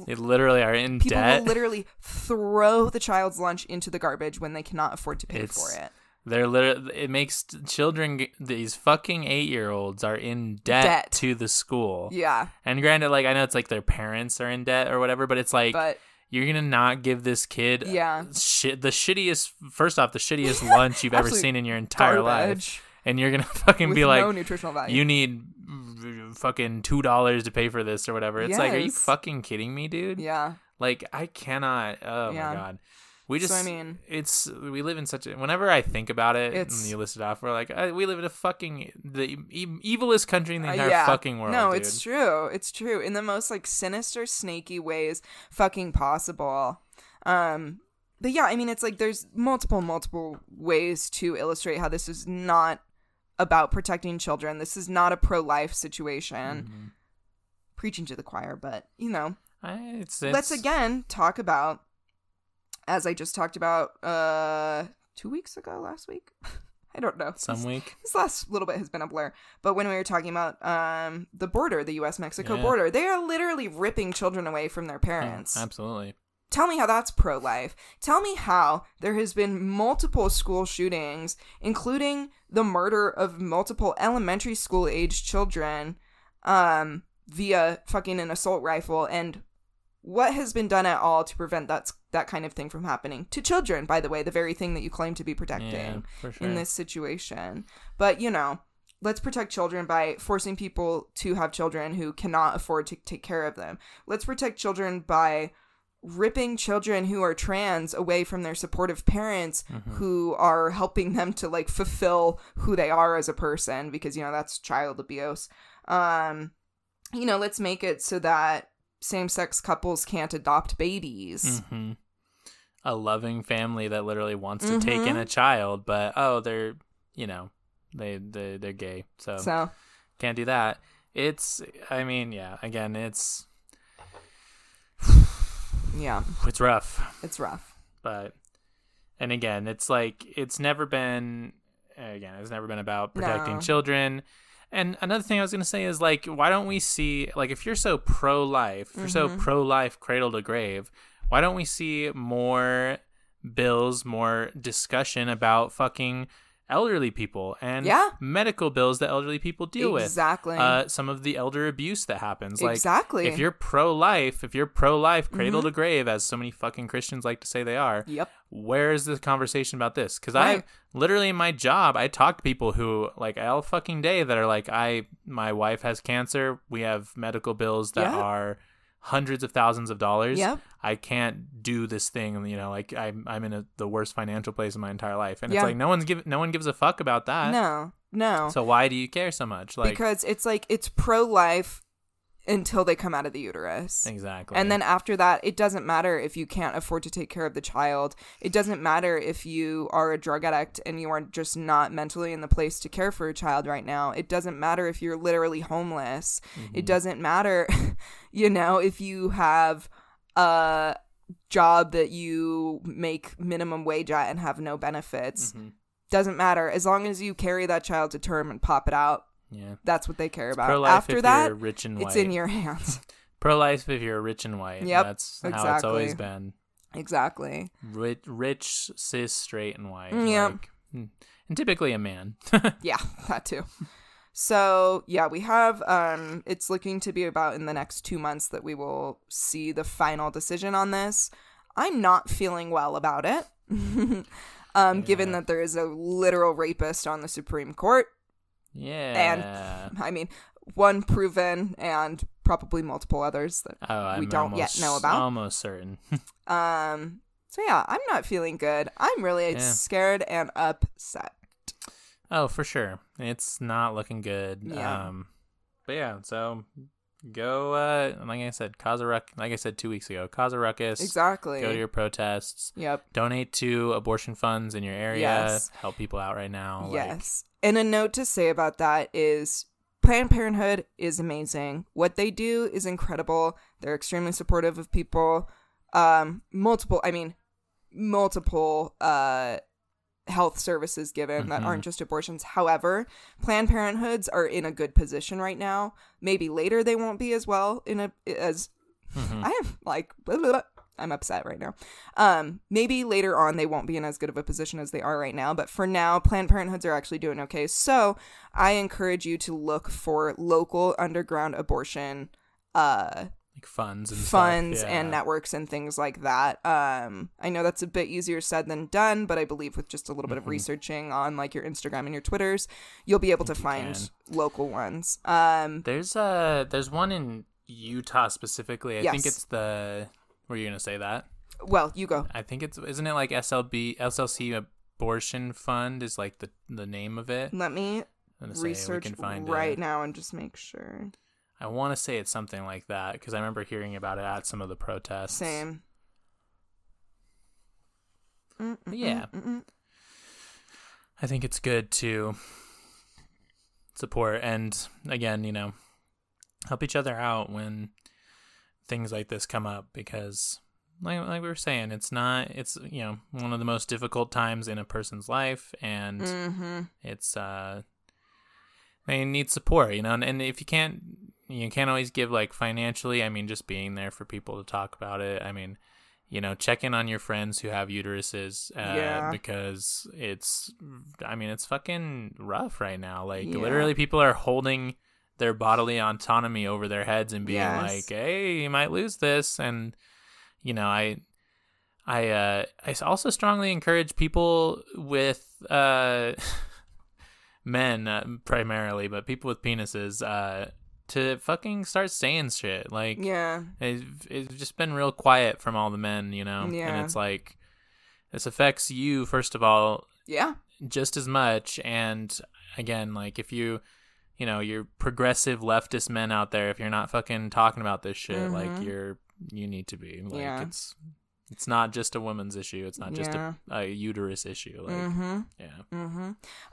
they literally are in people debt. will literally throw the child's lunch into the garbage when they cannot afford to pay It's- for it. They're literally. It makes children. These fucking eight-year-olds are in debt, Debt. to the school. Yeah, And granted, like I know it's like their parents are in debt or whatever, but it's like but you're gonna not give this kid Yeah. shit the shittiest. First off, the shittiest lunch you've ever seen in your entire life, and you're gonna fucking with be like, no nutritional value. you need fucking two dollars to pay for this or whatever. It's like, are you fucking kidding me, dude? yeah. Like I cannot. Oh Yeah. my god. We just. So, I mean- it's we live in such a. Whenever I think about it, It's- and you list it off, we're like, uh, we live in a fucking the e- evilest country in the Uh, entire fucking world. No, dude. it's true. It's true in the most like sinister, snaky ways fucking possible. Um, but yeah, I mean, it's like there's multiple, multiple ways to illustrate how this is not about protecting children. This is not a pro-life situation. Mhm. Preaching to the choir, but you know, I, it's, let's again talk about, as I just talked about, uh, two weeks ago, last week. I don't know. some week. this last little bit has been a blur but when we were talking about um the border the us mexico Yeah. border they are literally ripping children away from their Oh, parents absolutely. tell me how that's pro-life tell me how there has been multiple school shootings including the murder of multiple elementary school age children um via fucking an assault rifle and what has been done at all to prevent that that kind of thing from happening to children by the way the very thing that you claim to be protecting Yeah, sure. in this situation. But, you know, let's protect children by forcing people to have children who cannot afford to take care of them. Let's protect children by ripping children who are trans away from their supportive parents Mm-hmm. who are helping them to like fulfill who they are as a person because you know that's child abuse. Um you know, let's make it so that same-sex couples can't adopt babies. hmm A loving family that literally wants to take in Mhm. a child, but oh, they're you know they they they're gay, so, So, can't do that. It's I mean yeah, again it's yeah, it's rough, it's rough. but and again it's like it's never been again it's never been about protecting No. children. And another thing I was gonna say is like, why don't we see like if you're so pro life, if you're so pro life, cradle to grave, why don't we see more bills, more discussion about fucking elderly people and Yeah. medical bills that elderly people deal with? Exactly. Uh, some of the elder abuse that happens. Like Exactly. if you're pro life, if you're pro life, cradle Mm-hmm. to grave, as so many fucking Christians like to say they are, Yep. where is the conversation about this? Because Right. I literally in my job, I talk to people who like all fucking day that are like, I my wife has cancer. We have medical bills that Yeah. are hundreds of thousands of dollars. Yep. I can't do this thing. You know, like I'm I'm in a, the worst financial place in my entire life, and Yeah. it's like no one's give no one gives a fuck about that. No. No. So why do you care so much? Like because it's like it's pro life until they come out of the uterus. exactly. And then after that, it doesn't matter if you can't afford to take care of the child. It doesn't matter if you are a drug addict and you are just not mentally in the place to care for a child right now. It doesn't matter if you're literally homeless. It doesn't matter, you know, if you have a job that you make minimum wage at and have no benefits. Mhm. Doesn't matter. As long as you carry that child to term and pop it out, yeah. that's what they care about. Pro life After if that, you're rich and white. it's in your hands. Pro life if you're rich and white. Yep, That's how it's always been. exactly. Rich, rich, cis, straight, and white. Yep. Like, hmm. and typically a man. Yeah, that too. So yeah, we have um it's looking to be about in the next two months that we will see the final decision on this. I'm not feeling well about it. um, given that there is a literal rapist on the Supreme Court. Yeah. And I mean, one proven and probably multiple others that oh, we don't yet know about. Almost certain. um so yeah, I'm not feeling good. I'm really Yeah. scared and upset. oh, for sure. It's not looking good. Yeah. Um, but yeah, so go. Uh, like I said, cause a ruck. Like I said two weeks ago, cause a ruckus. Exactly. Go to your protests. Yep. Donate to abortion funds in your area. Yes. Help people out right now. like- Yes. and a note to say about that is Planned Parenthood is amazing. What they do is incredible. They're extremely supportive of people. Um, multiple, I mean, multiple uh, health services given that Mhm. aren't just abortions. However, Planned Parenthoods are in a good position right now. Maybe later they won't be as well in a as Mhm. I am like blah, blah, blah. I'm upset right now. Um, maybe later on they won't be in as good of a position as they are right now, but for now, Planned Parenthoods are actually doing okay. So I encourage you to look for local underground abortion uh like funds and funds stuff. and networks and things like that. Um, I know that's a bit easier said than done, but I believe with just a little bit of Mhm. researching on like your Instagram and your Twitters, you'll be able to think find local ones. Um, There's uh there's one in Utah specifically. I think Yes. it's the were you gonna say that? well, you go. I think it's isn't it like SLB SLC abortion fund is like the the name of it. Let me I'm say we research can right it. now and just make sure. I want to say it's something like that because I remember hearing about it at some of the protests. Same. Mm, mm, Yeah. I think it's good to support and again, you know, help each other out when things like this come up because like, like we were saying, it's not it's you know, one of the most difficult times in a person's life and Mhm. it's uh they need support, you know, and, and if you can't you can't always give like financially, I mean just being there for people to talk about it. I mean, you know, check in on your friends who have uteruses uh, Yeah. because it's I mean, it's fucking rough right now. Like Yeah. literally people are holding their bodily autonomy over their heads and being Yes. like, "Hey, you might lose this." And you know, I I uh I also strongly encourage people with uh men uh, primarily, but people with penises uh to fucking start saying shit. Like Yeah. it's, it's just been real quiet from all the men, you know. Yeah. And it's like this affects you first of all Yeah. just as much and again like if you you know you're progressive leftist men out there if you're not fucking talking about this shit like Mhm. you're you need to be like Yeah. it's it's not just a woman's issue it's not just Yeah. a, a uterus issue like Mm-hmm. yeah Mm-hmm.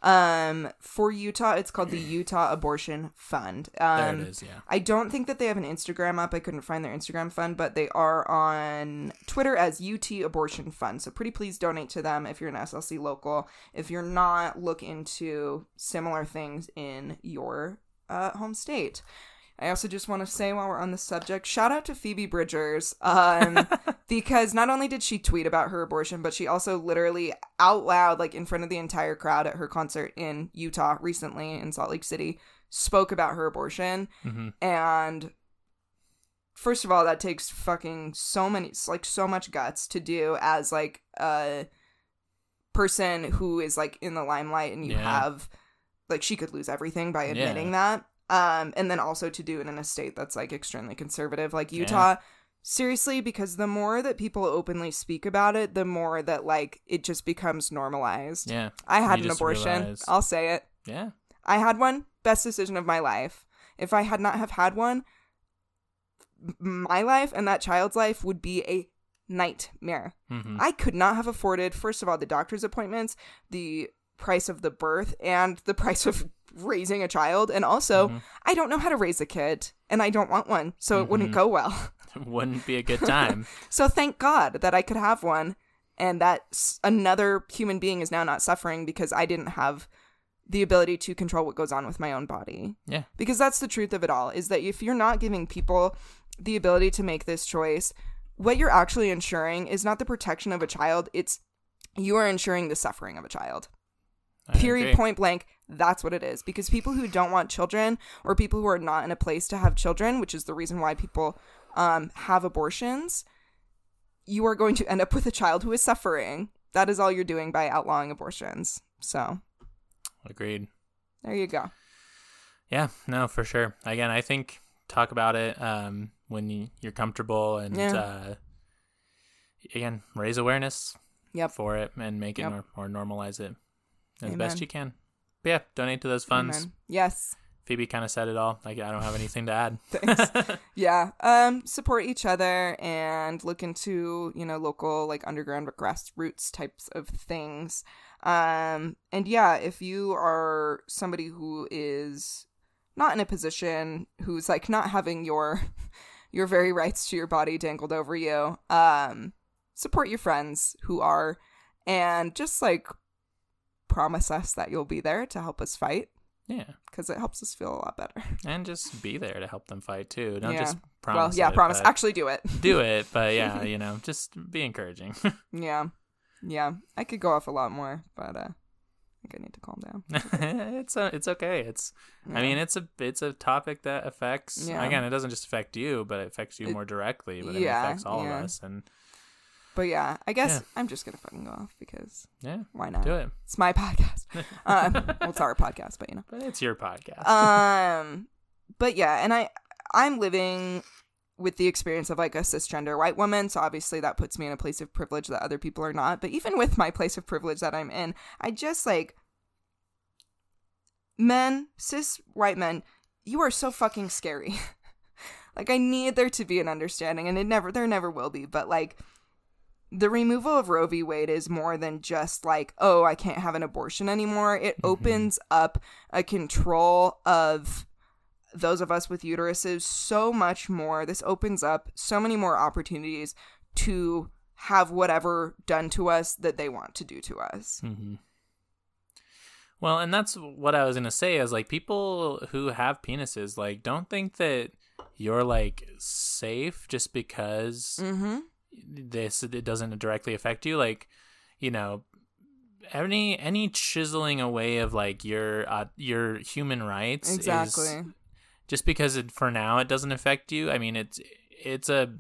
Um, for Utah, it's called the Utah Abortion Fund. Um, there it is yeah I don't think that they have an Instagram up. I couldn't find their Instagram fund, but they are on Twitter as UT Abortion Fund. So pretty please donate to them if you're an SLC local. If you're not, look into similar things in your uh, home state. I also just want to say while we're on the subject, shout out to Phoebe Bridgers, um, because not only did she tweet about her abortion, but she also literally out loud, like in front of the entire crowd at her concert in Utah recently in Salt Lake City, spoke about her abortion. hmm And first of all, that takes fucking so many, like so much guts to do as like a person who is like in the limelight and you Yeah. have like she could lose everything by Yeah. admitting that. Um, and then also to do it in a state that's like extremely conservative, like Yeah. Utah. Seriously, because the more that people openly speak about it, the more that like it just becomes normalized. Yeah. I had an abortion. realize- I'll say it. Yeah. I had one. Best decision of my life. If I had not have had one, my life and that child's life would be a nightmare. hmm I could not have afforded, first of all, the doctor's appointments, the price of the birth, and the price of raising a child. And also, Mhm. I don't know how to raise a kid, and I don't want one, so it wouldn't Mhm. go well. Wouldn't be a good time. So thank God that I could have one and that another human being is now not suffering because I didn't have the ability to control what goes on with my own body. Yeah. Because that's the truth of it all is that if you're not giving people the ability to make this choice, what you're actually ensuring is not the protection of a child, it's you are ensuring the suffering of a child. I Period, agree. point blank. That's what it is. Because people who don't want children or people who are not in a place to have children, which is the reason why people um, have abortions, you are going to end up with a child who is suffering. That is all you're doing by outlawing abortions. So Agreed. there you go. Yeah, no, for sure. Again, I think talk about it um, when you, you're comfortable and Yeah. uh, again raise awareness Yep. for it and make it Yep. nor- or normalize it as Amen. best you can. But yeah, donate to those funds. Amen. Yes. Phoebe kind of said it all. Like I don't have anything to add. Thanks. yeah. Um, support each other and look into, you know, local like underground grassroots types of things. Um, and yeah, if you are somebody who is not in a position who's like not having your your very rights to your body dangled over you, um, support your friends who are and just like promise us that you'll be there to help us fight yeah, because it helps us feel a lot better. and just be there to help them fight too. Don't Yeah. just well, yeah, it, promise. Actually do it. do it. But yeah, you know, just be encouraging. Yeah. Yeah. I could go off a lot more, but uh I think I need to calm down. it's a, it's okay. It's I mean, it's a it's a topic that affects. Yeah. Again, it doesn't just affect you, but it affects you more directly. But yeah, it affects all yeah. of us. And But yeah, I guess Yeah. I'm just gonna fucking go off because yeah, why not? do it. It's my podcast. um well it's our podcast, but you know. But it's your podcast. Um but yeah, and I I'm living with the experience of like a cisgender white woman, so obviously that puts me in a place of privilege that other people are not. But even with my place of privilege that I'm in, I just like men, cis white men, you are so fucking scary. like I need there to be an understanding and it never there never will be, but like the removal of Roe v. Wade is more than just like, oh, I can't have an abortion anymore. It Mhm. opens up a control of those of us with uteruses so much more. This opens up so many more opportunities to have whatever done to us that they want to do to us. hmm Well, and that's what I was gonna say is like people who have penises, like, don't think that you're like safe just because Mm-hmm. This it doesn't directly affect you. Like, you know, any any chiseling away of like your uh, your human rights is Exactly. just because it, for now it doesn't affect you. I mean, it's it's a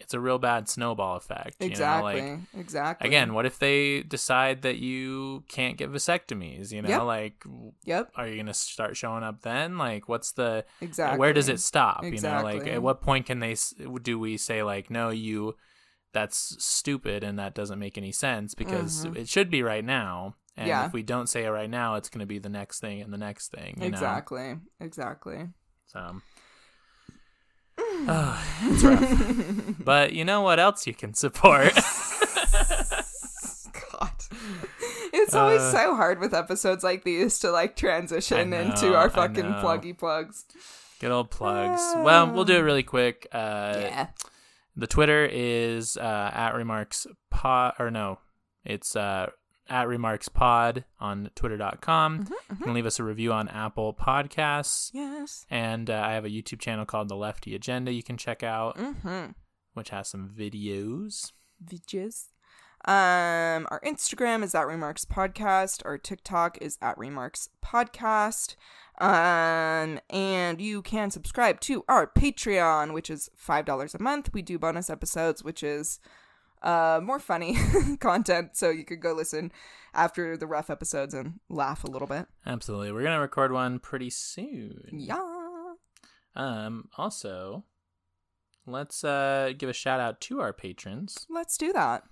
it's a real bad snowball effect. You know? Exactly. Like, exactly. again, what if they decide that you can't get vasectomies? You know, Yep. like, Yep. are you gonna start showing up then? Like, what's the Exactly. where does it stop? You know, like, at what point can they do we say like, no, you that's stupid and that doesn't make any sense because Mhm. it should be right now. And Yeah. if we don't say it right now, it's gonna be the next thing and the next thing. You Know? Exactly. Exactly. So. Oh, it's rough. but you know what else you can support? God. It's always Uh, so hard with episodes like these to like transition I into our fucking know. pluggy plugs. Good old plugs. Well, we'll do it really quick. Uh, yeah. The Twitter is uh, at remarks pod or no, it's uh, at Remarks Pod on Twitter.com. Mm-hmm, You can leave us a review on Apple Podcasts. Yes. And uh, I have a YouTube channel called The Lefty Agenda you can check out, Mm-hmm. which has some videos. Vidges. Um, our Instagram is at Remarks Podcast. Our TikTok is at Remarks Podcast. Um, and you can subscribe to our Patreon, which is five dollars a month. We do bonus episodes, which is uh more funny content, so you could go listen after the rough episodes and laugh a little bit. Absolutely. We're going to record one pretty soon. Yeah. Um, also, let's uh, give a shout out to our patrons Let's do that.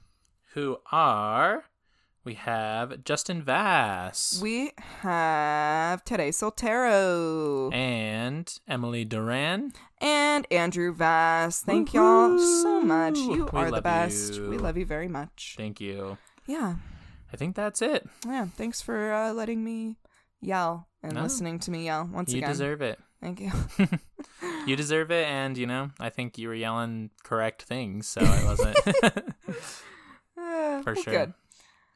who are we have Justin Vass We have Tere Soltero. and Emily Duran. and Andrew Vass. Thank y'all so much. You We are the best. you. We love you very much. Thank you. Yeah. I think that's it. Yeah. Thanks for uh, letting me yell and No. listening to me yell once you again. You deserve it. Thank you. You deserve it, and you know I think you were yelling correct things, so it wasn't. Uh, For sure. Good.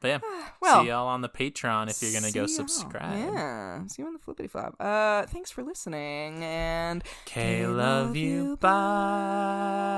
But yeah, Well, see y'all on the Patreon if you're gonna go see y'all. subscribe. Yeah. See you on the flippity flop. Uh, thanks for listening and Okay, love you. Bye.